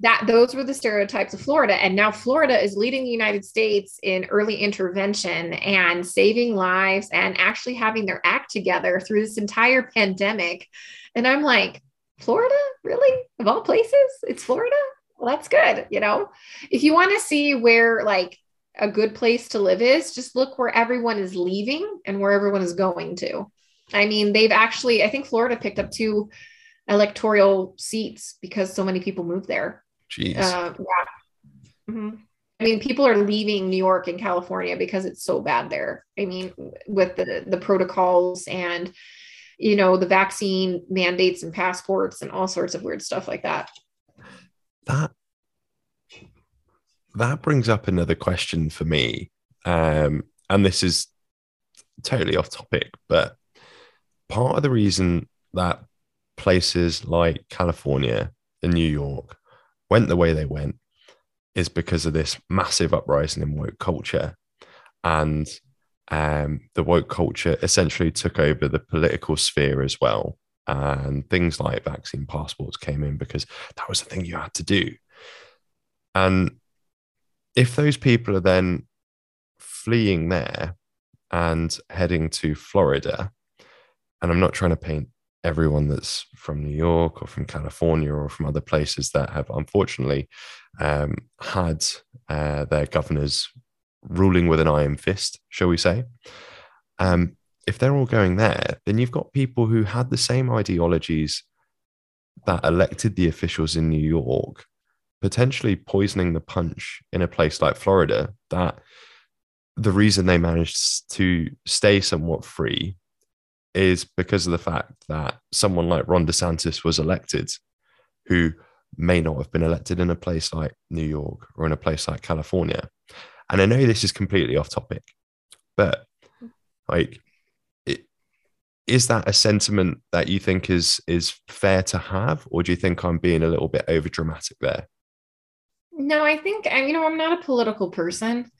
That those were the stereotypes of Florida. And now Florida is leading the United States in early intervention and saving lives and actually having their act together through this entire pandemic. And I'm like, Florida, really? Of all places, it's Florida? Well, that's good. You know, if you want to see where like a good place to live is, just look where everyone is leaving and where everyone is going to. I mean, they've actually, I think Florida picked up two electoral seats because so many people moved there. Jeez. Uh, yeah. Mhm. I mean, people are leaving New York and California because it's so bad there. I mean, with the the protocols and you know the vaccine mandates and passports and all sorts of weird stuff like that. that that brings up another question for me um and this is totally off topic but part of the reason that places like california and new york went the way they went is because of this massive uprising in woke culture and um, the woke culture essentially took over the political sphere as well and things like vaccine passports came in because that was the thing you had to do. And if those people are then fleeing there and heading to Florida, and I'm not trying to paint everyone that's from New York or from California or from other places that have unfortunately um, had uh, their governors ruling with an iron fist, shall we say. Um, if they're all going there, then you've got people who had the same ideologies that elected the officials in New York, potentially poisoning the punch in a place like Florida. That the reason they managed to stay somewhat free is because of the fact that someone like Ron DeSantis was elected, who may not have been elected in a place like New York or in a place like California. And I know this is completely off topic, but like, is that a sentiment that you think is is fair to have, or do you think I'm being a little bit over dramatic there? No, I think you know I'm not a political person.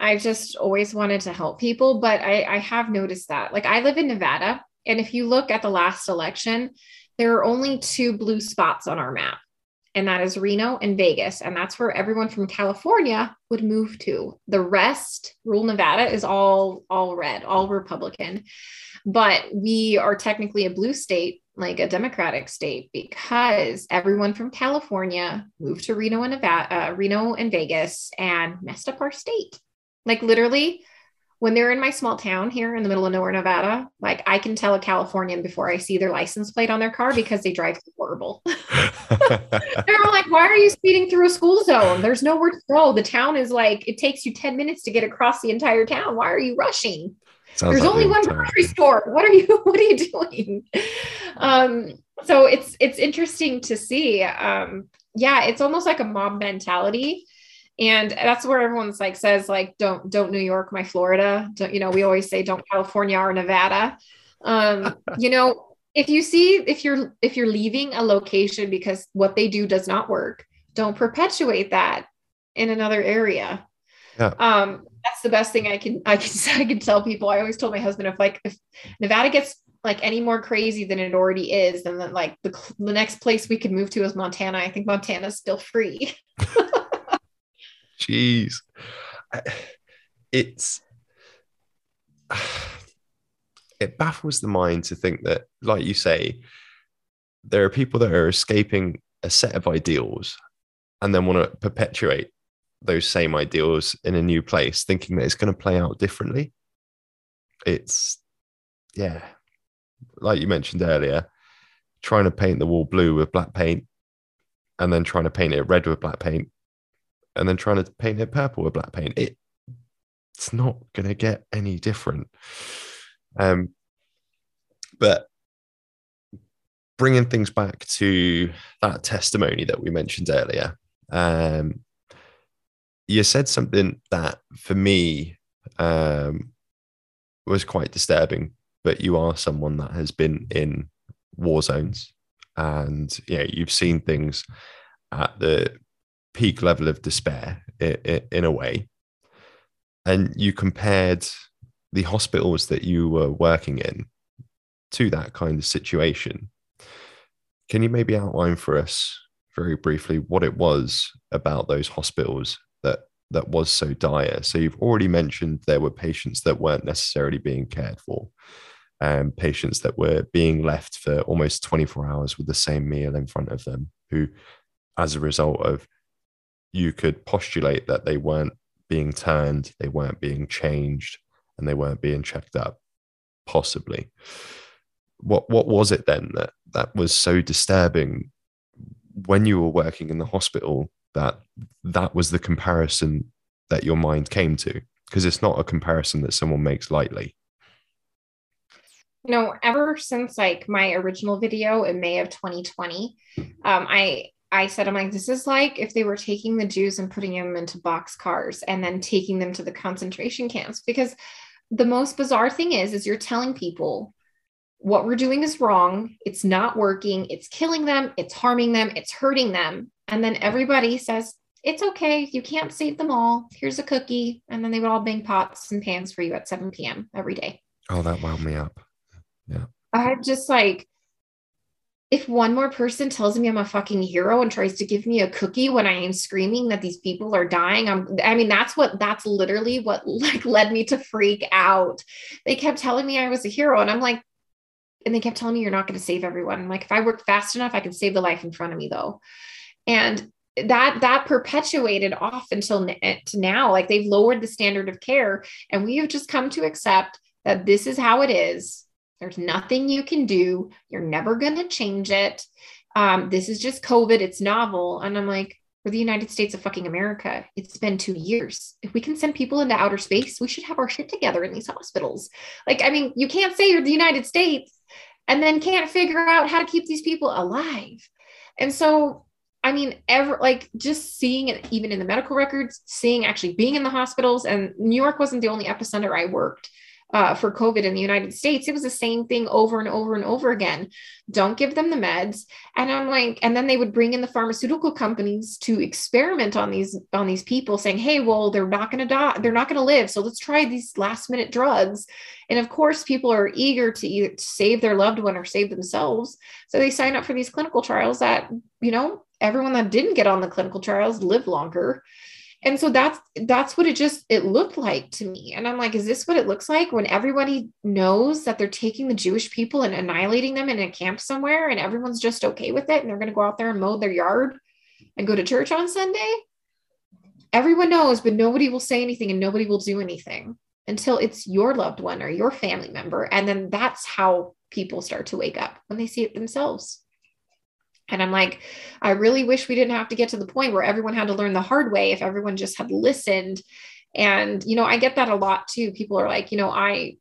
I just always wanted to help people, but I, I have noticed that. Like I live in Nevada, and if you look at the last election, there are only two blue spots on our map, and that is Reno and Vegas. And that's where everyone from California would move to. The rest, rural Nevada, is all all red, all Republican. But we are technically a blue state, like a Democratic state, because everyone from California moved to Reno and Nevada, uh, Reno and Vegas, and messed up our state. Like literally, when they're in my small town here in the middle of nowhere, Nevada, like I can tell a Californian before I see their license plate on their car because they drive horrible. they're like, why are you speeding through a school zone? There's nowhere to go. The town is like, it takes you 10 minutes to get across the entire town. Why are you rushing? Sounds There's like only one grocery store. What are you, what are you doing? Um, so it's, it's interesting to see. Um, yeah, it's almost like a mob mentality and that's where everyone's like says like don't don't new york my florida. Don't, you know we always say don't california or nevada. Um you know if you see if you're if you're leaving a location because what they do does not work don't perpetuate that in another area. Yeah. um that's the best thing i can i can i can tell people. I always told my husband if like if nevada gets like any more crazy than it already is then like the, the next place we could move to is montana. I think montana's still free Jeez. It's it baffles the mind to think that, like you say, there are people that are escaping a set of ideals and then want to perpetuate those same ideals in a new place, thinking that it's going to play out differently. It's, yeah, like you mentioned earlier, trying to paint the wall blue with black paint and then trying to paint it red with black paint and then trying to paint it purple with black paint. It it's not going to get any different. Um, but bringing things back to that testimony that we mentioned earlier, um, you said something that for me um, was quite disturbing. But you are someone that has been in war zones, and yeah, you've seen things at the peak level of despair in, a way. And you compared the hospitals that you were working in to that kind of situation. Can you maybe outline for us very briefly what it was about those hospitals that that was so dire? So you've already mentioned there were patients that weren't necessarily being cared for, and um, patients that were being left for almost 24 hours with the same meal in front of them, who, as a result of you could postulate that they weren't being turned, they weren't being changed, and they weren't being checked up, possibly. What what was it then that that was so disturbing when you were working in the hospital that that was the comparison that your mind came to? Because it's not a comparison that someone makes lightly. You know, ever since like my original video in May of 2020, um, I I said, I'm like, this is like if they were taking the Jews and putting them into box cars and then taking them to the concentration camps. Because the most bizarre thing is, is you're telling people what we're doing is wrong. It's not working. It's killing them. It's harming them. It's hurting them. And then everybody says, it's okay. You can't save them all. Here's a cookie. And then they would all bang pots and pans for you at 7 p.m. every day. Oh, that wound me up. Yeah. I'm just like, if one more person tells me I'm a fucking hero and tries to give me a cookie when I am screaming that these people are dying, I'm I mean that's what that's literally what like led me to freak out. They kept telling me I was a hero and I'm like and they kept telling me you're not going to save everyone. I'm like if I work fast enough I can save the life in front of me though. And that that perpetuated off until now like they've lowered the standard of care and we have just come to accept that this is how it is there's nothing you can do. You're never going to change it. Um, this is just COVID. It's novel. And I'm like, we're the United States of fucking America. It's been two years. If we can send people into outer space, we should have our shit together in these hospitals. Like, I mean, you can't say you're the United States and then can't figure out how to keep these people alive. And so, I mean, ever like just seeing it even in the medical records, seeing actually being in the hospitals, and New York wasn't the only epicenter I worked uh, for COVID in the United States, it was the same thing over and over and over again. Don't give them the meds. And I'm like, and then they would bring in the pharmaceutical companies to experiment on these on these people, saying, "Hey, well, they're not going to die, they're not going to live, so let's try these last minute drugs." And of course, people are eager to either save their loved one or save themselves, so they sign up for these clinical trials that you know everyone that didn't get on the clinical trials live longer and so that's that's what it just it looked like to me. And i'm like is this what it looks like when everybody knows that they're taking the jewish people and annihilating them in a camp somewhere and everyone's just okay with it and they're going to go out there and mow their yard and go to church on sunday? Everyone knows but nobody will say anything and nobody will do anything until it's your loved one or your family member. And then that's how people start to wake up when they see it themselves and I'm like, I really wish we didn't have to get to the point where everyone had to learn the hard way if everyone just had listened. And, you know, I get that a lot too. People are like, you know, I,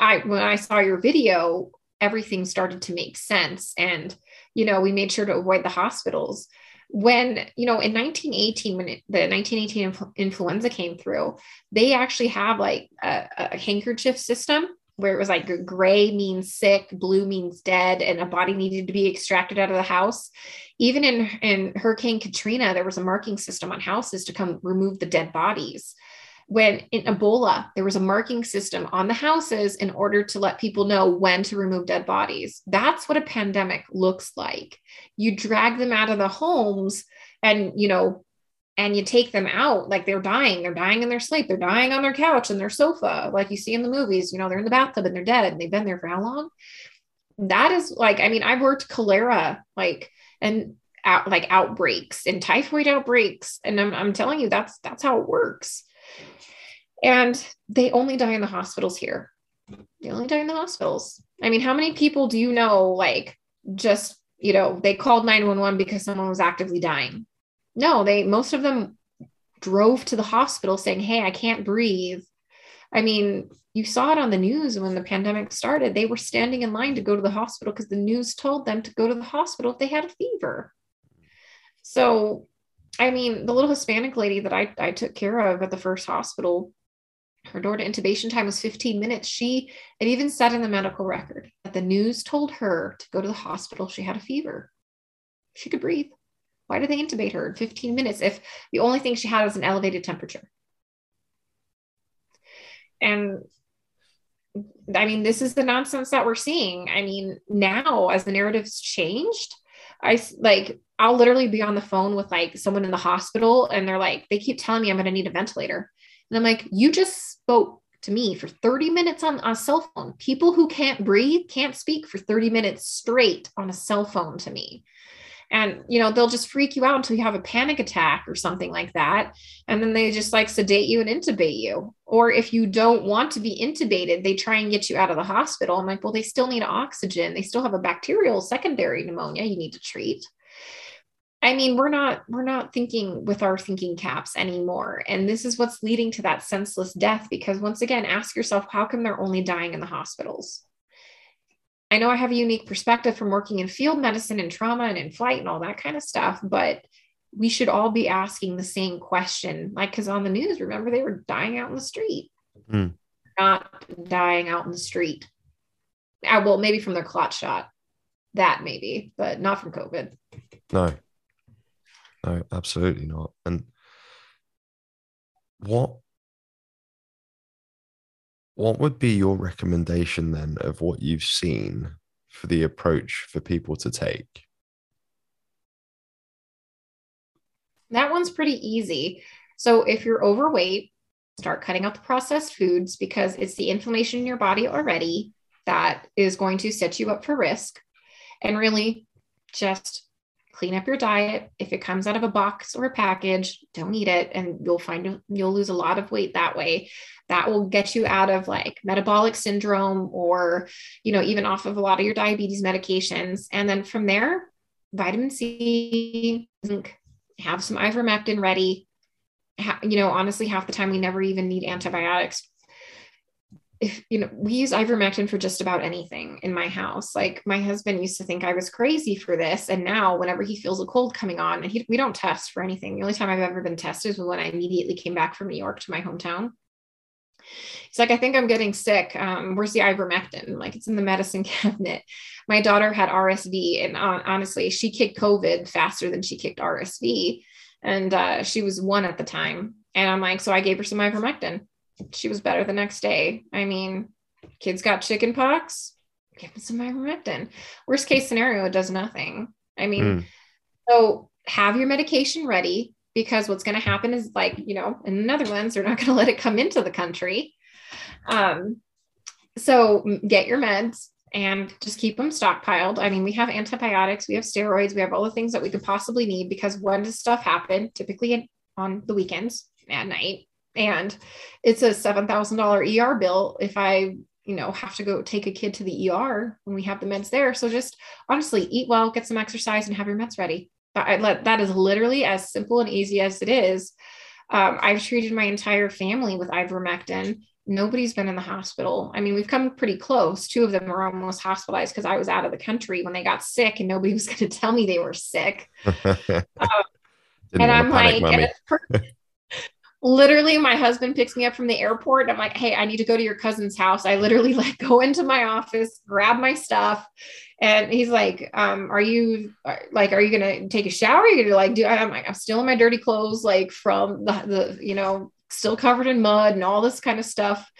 I, when I saw your video, everything started to make sense. And, you know, we made sure to avoid the hospitals. When, you know, in 1918, when it, the 1918 influ- influenza came through, they actually have like a, a handkerchief system where it was like gray means sick, blue means dead, and a body needed to be extracted out of the house. Even in, in Hurricane Katrina, there was a marking system on houses to come remove the dead bodies. When in Ebola, there was a marking system on the houses in order to let people know when to remove dead bodies. That's what a pandemic looks like. You drag them out of the homes and, you know, and you take them out like they're dying they're dying in their sleep they're dying on their couch and their sofa like you see in the movies you know they're in the bathtub and they're dead and they've been there for how long? That is like i mean i've worked cholera like and out like outbreaks and typhoid outbreaks and I'm, I'm telling you that's that's how it works. And they only die in the hospitals here. They only die in the hospitals. I mean how many people do you know like just you know they called 911 because someone was actively dying no, they most of them drove to the hospital saying, Hey, I can't breathe. I mean, you saw it on the news when the pandemic started. They were standing in line to go to the hospital because the news told them to go to the hospital if they had a fever. So, I mean, the little Hispanic lady that I, I took care of at the first hospital, her door to intubation time was 15 minutes. She, it even said in the medical record that the news told her to go to the hospital. She had a fever. She could breathe. Why did they intubate her in 15 minutes if the only thing she had was an elevated temperature? And I mean, this is the nonsense that we're seeing. I mean, now as the narrative's changed, I like, I'll literally be on the phone with like someone in the hospital and they're like, they keep telling me I'm going to need a ventilator. And I'm like, you just spoke to me for 30 minutes on a cell phone. People who can't breathe can't speak for 30 minutes straight on a cell phone to me and you know they'll just freak you out until you have a panic attack or something like that. And then they just like sedate you and intubate you. Or if you don't want to be intubated they try and get you out of the hospital. I'm like well they still need oxygen. They still have a bacterial secondary pneumonia you need to treat. I mean, we're not we're not thinking with our thinking caps anymore. And this is what's leading to that senseless death because once again, ask yourself how come they're only dying in the hospitals? I know I have a unique perspective from working in field medicine and trauma and in flight and all that kind of stuff, but we should all be asking the same question. Like, because on the news, remember, they were dying out in the street, mm. not dying out in the street. Uh, well, maybe from their clot shot, that maybe, but not from COVID. No, no, absolutely not. And what what would be your recommendation then of what you've seen for the approach for people to take? That one's pretty easy. So if you're overweight, start cutting out the processed foods because it's the inflammation in your body already that is going to set you up for risk. And really just clean up your diet. If it comes out of a box or a package, don't eat it and you'll find you'll lose a lot of weight that way. That will get you out of like metabolic syndrome or, you know, even off of a lot of your diabetes medications. And then from there, vitamin C, zinc, have some ivermectin ready. You know, honestly, half the time we never even need antibiotics if you know we use ivermectin for just about anything in my house like my husband used to think i was crazy for this and now whenever he feels a cold coming on and he, we don't test for anything the only time i've ever been tested was when i immediately came back from new york to my hometown He's like, I think I'm getting sick. Um, where's the ivermectin? Like, it's in the medicine cabinet. My daughter had RSV, and honestly, she kicked COVID faster than she kicked RSV. And uh, she was one at the time. And I'm like, so I gave her some ivermectin. She was better the next day. I mean, kids got chicken pox, give them some ivermectin. Worst case scenario, it does nothing. I mean, mm. so have your medication ready because what's going to happen is like, you know, in the Netherlands, they're not going to let it come into the country. Um, so get your meds and just keep them stockpiled. I mean, we have antibiotics, we have steroids, we have all the things that we could possibly need because when does stuff happen? Typically on the weekends at night. And it's a $7,000 ER bill if I, you know, have to go take a kid to the ER when we have the meds there. So just honestly eat well, get some exercise, and have your meds ready. I let that is literally as simple and easy as it is. Um, I've treated my entire family with ivermectin. Nobody's been in the hospital. I mean, we've come pretty close. Two of them were almost hospitalized because I was out of the country when they got sick, and nobody was going to tell me they were sick. um, and I'm like, literally my husband picks me up from the airport and i'm like hey i need to go to your cousin's house. I literally like go into my office grab my stuff and he's like um are you like are you gonna take a shower? Are you gonna like do i'm like i'm still in my dirty clothes like from the, the you know still covered in mud and all this kind of stuff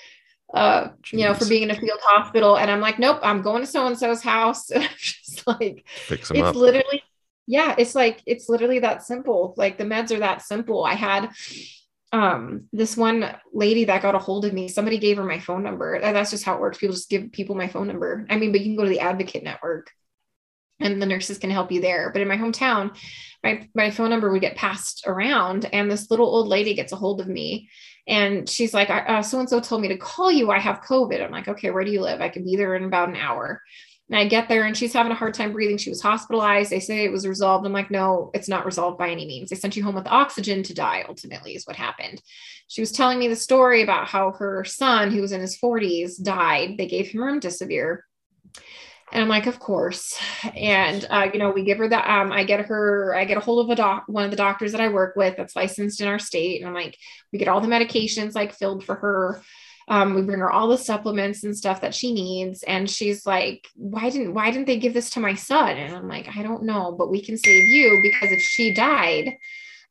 uh Jeez. you know for being in a field hospital. And i'm like nope i'm going to so and so's house. And i'm just like it's up. literally yeah it's like it's literally that simple. Like the meds are that simple. I had um this one lady that got a hold of me somebody gave her my phone number. That's just how it works. People just give people my phone number. I mean but you can go to the advocate network and the nurses can help you there. But in my hometown my, my phone number would get passed around and this little old lady gets a hold of me and she's like so and so told me to call you. I have covid. I'm like okay where do you live? I can be there in about an hour and I get there and she's having a hard time breathing. She was hospitalized. They say it was resolved. I'm like, no, it's not resolved by any means. They sent you home with oxygen to die, ultimately, is what happened. She was telling me the story about how her son, who was in his 40s, died. They gave him room remdesivir. And I'm like, of course. And uh, you know, we give her that. Um, I get her, I get a hold of a doc, one of the doctors that I work with that's licensed in our state. And I'm like, we get all the medications like filled for her. Um, we bring her all the supplements and stuff that she needs. And she's like, why didn't, why didn't they give this to my son? And I'm like, I don't know, but we can save you because if she died,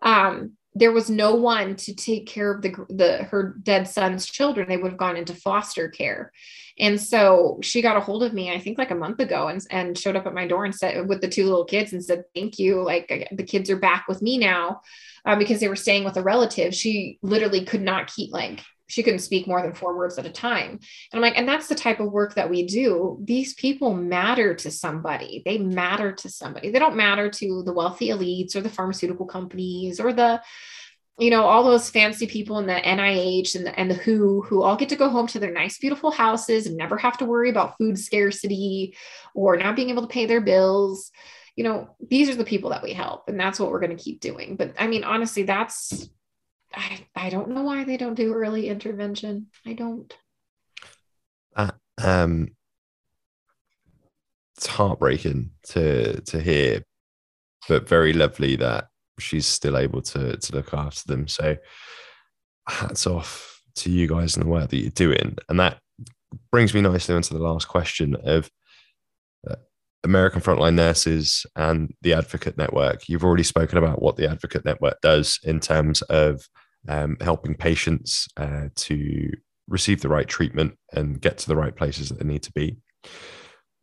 um, there was no one to take care of the, the her dead son's children. They would have gone into foster care. And so she got a hold of me, I think like a month ago, and, and showed up at my door and said with the two little kids and said, Thank you. Like the kids are back with me now uh, because they were staying with a relative. She literally could not keep like she couldn't speak more than four words at a time. And I'm like, and that's the type of work that we do. These people matter to somebody. They matter to somebody. They don't matter to the wealthy elites or the pharmaceutical companies or the, you know, all those fancy people in the NIH and the, and the WHO who all get to go home to their nice, beautiful houses and never have to worry about food scarcity or not being able to pay their bills. You know, these are the people that we help, and that's what we're going to keep doing. But I mean, honestly, that's I, I don't know why they don't do early intervention. I don't. Uh, um, it's heartbreaking to to hear, but very lovely that she's still able to to look after them. So, hats off to you guys and the work that you're doing. And that brings me nicely into the last question of uh, American Frontline Nurses and the Advocate Network. You've already spoken about what the Advocate Network does in terms of um, helping patients uh, to receive the right treatment and get to the right places that they need to be.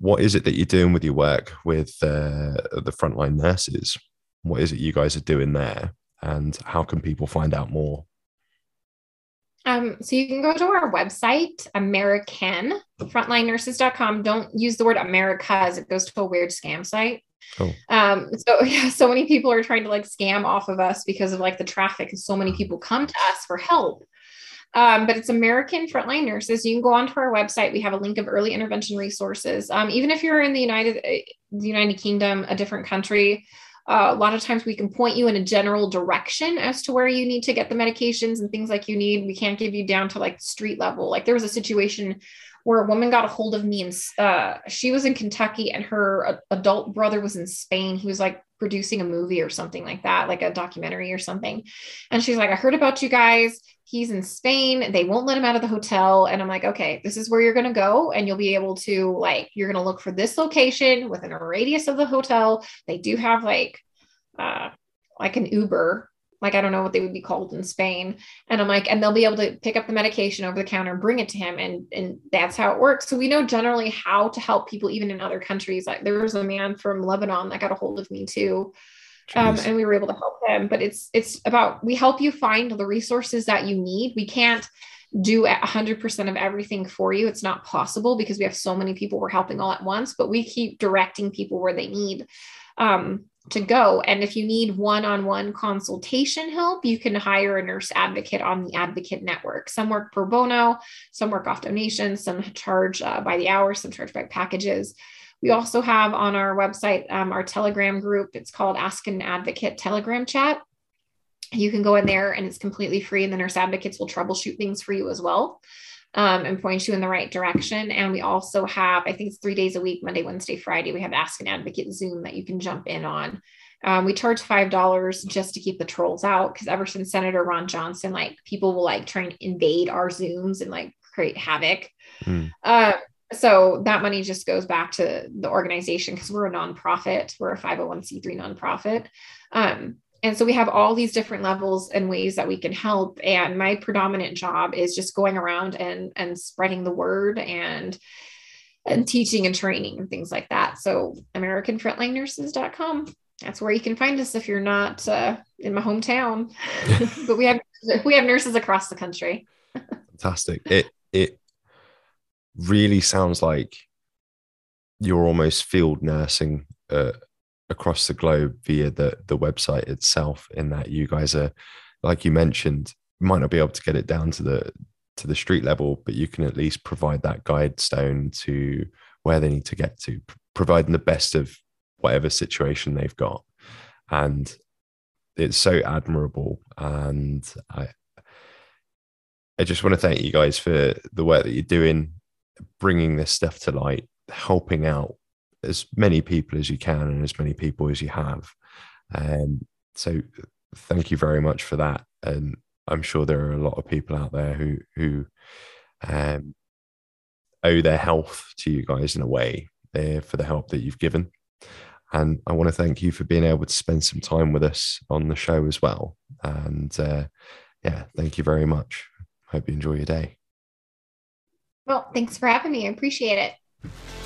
What is it that you're doing with your work with uh, the frontline nurses? What is it you guys are doing there? And how can people find out more? Um, so you can go to our website, American frontlinenurses.com. Don't use the word America as it goes to a weird scam site. Oh. Um, so yeah, so many people are trying to like scam off of us because of like the traffic and so many people come to us for help. Um, but it's American Frontline Nurses. You can go onto our website. We have a link of early intervention resources. Um, even if you're in the United, uh, the United Kingdom, a different country, uh, a lot of times we can point you in a general direction as to where you need to get the medications and things like you need. We can't give you down to like street level. Like there was a situation where a woman got a hold of me and uh, she was in Kentucky and her adult brother was in Spain. He was like producing a movie or something like that, like a documentary or something. And she's like, I heard about you guys. He's in Spain. They won't let him out of the hotel. And I'm like, okay, this is where you're going to go. And you'll be able to, like, you're going to look for this location within a radius of the hotel. They do have like, uh, like an Uber like I don't know what they would be called in Spain. And I'm like, and they'll be able to pick up the medication over the counter and bring it to him. And and that's how it works. So we know generally how to help people even in other countries. Like there was a man from Lebanon that got a hold of me too. Um, and we were able to help him. But it's it's about we help you find the resources that you need. We can't do 100% of everything for you. It's not possible because we have so many people we're helping all at once, but we keep directing people where they need. Um, to go. And if you need one on one consultation help, you can hire a nurse advocate on the Advocate Network. Some work pro bono, some work off donations, some charge uh, by the hour, some charge by packages. We also have on our website um, our Telegram group. It's called Ask an Advocate Telegram chat. You can go in there and it's completely free, and the nurse advocates will troubleshoot things for you as well um, and point you in the right direction. And we also have, I think it's three days a week, Monday, Wednesday, Friday, we have Ask an Advocate Zoom that you can jump in on. Um, we charge five dollars just to keep the trolls out because ever since Senator Ron Johnson, like people will like try and invade our Zooms and like create havoc. Mm. Uh, so that money just goes back to the organization because we're a nonprofit, we're a 501c3 nonprofit. Um, and so we have all these different levels and ways that we can help. And my predominant job is just going around and and spreading the word and and teaching and training and things like that. So americanfrontlinenurses.com that's where you can find us if you're not uh, in my hometown. But we have we have nurses across the country. Fantastic. It it really sounds like you're almost field nursing uh, across the globe via the the website itself in that you guys are like you mentioned might not be able to get it down to the to the street level but you can at least provide that guide stone to where they need to get to providing the best of whatever situation they've got. And it's so admirable. And i i just want to thank you guys for the work that you're doing bringing this stuff to light helping out as many people as you can and as many people as you have. Um, so thank you very much for that. And I'm sure there are a lot of people out there who who um, owe their health to you guys in a way uh, for the help that you've given. And I want to thank you for being able to spend some time with us on the show as well. And uh, yeah, thank you very much. Hope you enjoy your day. Well, thanks for having me. I appreciate it.